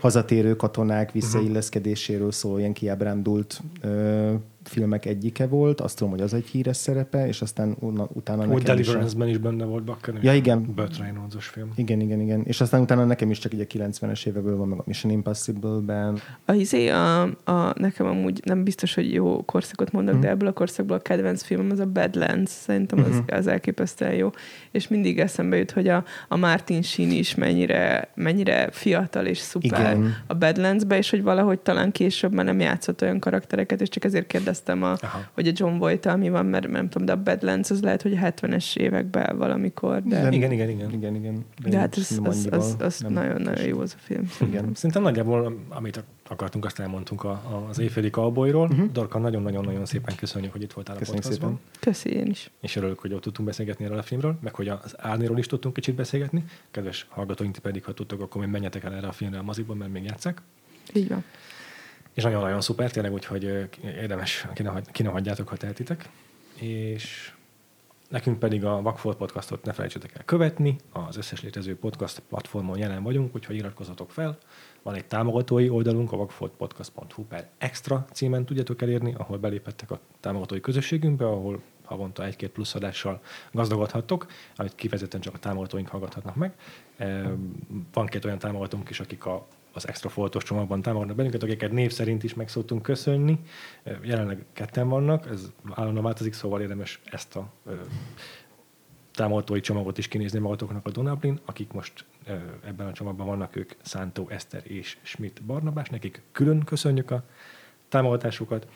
hazatérő katonák visszailleszkedéséről szóló ilyen kiábrándult ö, filmek egyike volt, azt tudom, hogy az egy híres szerepe, és aztán utána Úgy nekem is... a- Deliverance-ben is benne volt Bakker. Ja, igen. Burt Reynolds-os film. Igen, igen, igen. És aztán utána nekem is csak így a 90-es évekből van, meg a Mission Impossible-ben. A izé, a, a, nekem amúgy nem biztos, hogy jó korszakot mondok, Mhm. de ebből a korszakból a kedvenc filmem az a Badlands. Szerintem az, Mhm. az elképesztően jó. És mindig eszembe jut, hogy a, a Martin Sheen is mennyire, mennyire fiatal és szuper Igen. a Badlandsbe, és hogy valahogy talán később már nem játszott olyan karaktereket, és csak ezért kérdeztem, a, Aha. hogy a John voight mi van, mert nem tudom, de a Badlands az lehet, hogy a 70-es években valamikor, de, De- Igen, igen, igen. Igen, igen. de hát az, az, az, az nagyon-nagyon jó az a film. Igen. Szerintem nagyjából, amit akartunk, azt elmondtunk a, a, az éjféli cowboyról. Uh-huh. Dorka, nagyon-nagyon-nagyon szépen köszönjük, hogy itt voltál a Köszönjük podcastban. szépen. Köszi én is. És örülök, hogy ott tudtunk beszélgetni erről a filmről, meg hogy az Árnéról is tudtunk kicsit beszélgetni. Kedves hallgatóink, pedig, ha tudtok, akkor még menjetek el erre a filmre a mozikban, mert még játszák. Így van. És nagyon-nagyon szuper, tényleg, úgyhogy ö, érdemes, ki ne, ki ne hagyjátok, ha tehetitek. És nekünk pedig a Vagfolt podcastot ne felejtsetek el követni, az összes létező podcast platformon jelen vagyunk, úgyhogy iratkozzatok fel. Van egy támogatói oldalunk, a vagfoltpodcast.hu per extra címen tudjátok elérni, ahol beléphettek a támogatói közösségünkbe, ahol havonta egy-két plusz adással gazdagodhattok, amit kifejezetten csak a támogatóink hallgathatnak meg. Van két olyan támogatónk is, akik a az extra foltos csomagban támogatnak bennünket, akiket név szerint is meg szoktunk köszönni. Jelenleg ketten vannak, ez állandóan változik, szóval érdemes ezt a támogatói csomagot is kinézni magatoknak a Donablin, akik most ebben a csomagban vannak, ők Szántó Eszter és Schmidt Barnabás, nekik külön köszönjük a támogatásukat.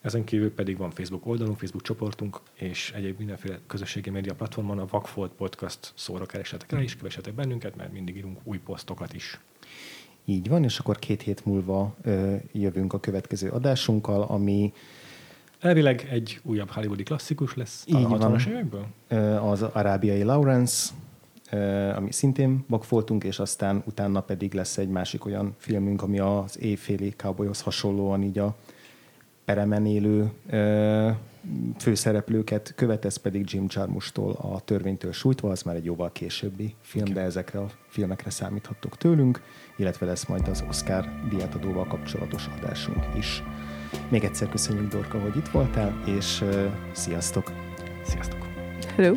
Ezen kívül pedig van Facebook oldalunk, Facebook csoportunk, és egyéb mindenféle közösségi média platformon a Vagfolt Podcast szóra keresetek rá, és kövessetek bennünket, mert mindig írunk új posztokat is. Így van, és akkor két hét múlva ö, jövünk a következő adásunkkal, ami Elvileg egy újabb hollywoodi klasszikus lesz Így a van. 60-as évekből. az arábiai Lawrence, ami szintén bakfoltunk, és aztán utána pedig lesz egy másik olyan filmünk, ami az éjféli cowboyhoz hasonlóan így a peremen élő főszereplőket követ, ez pedig Jim Jarmusch-tól a Törvénytől sújtva, az már egy jóval későbbi film, de ezekre a filmekre számíthattok tőlünk, illetve lesz majd az Oscar díjátadóval kapcsolatos adásunk is. Még egyszer köszönjük, Dorka, hogy itt voltál, és ö, sziasztok! Sziasztok! Hello!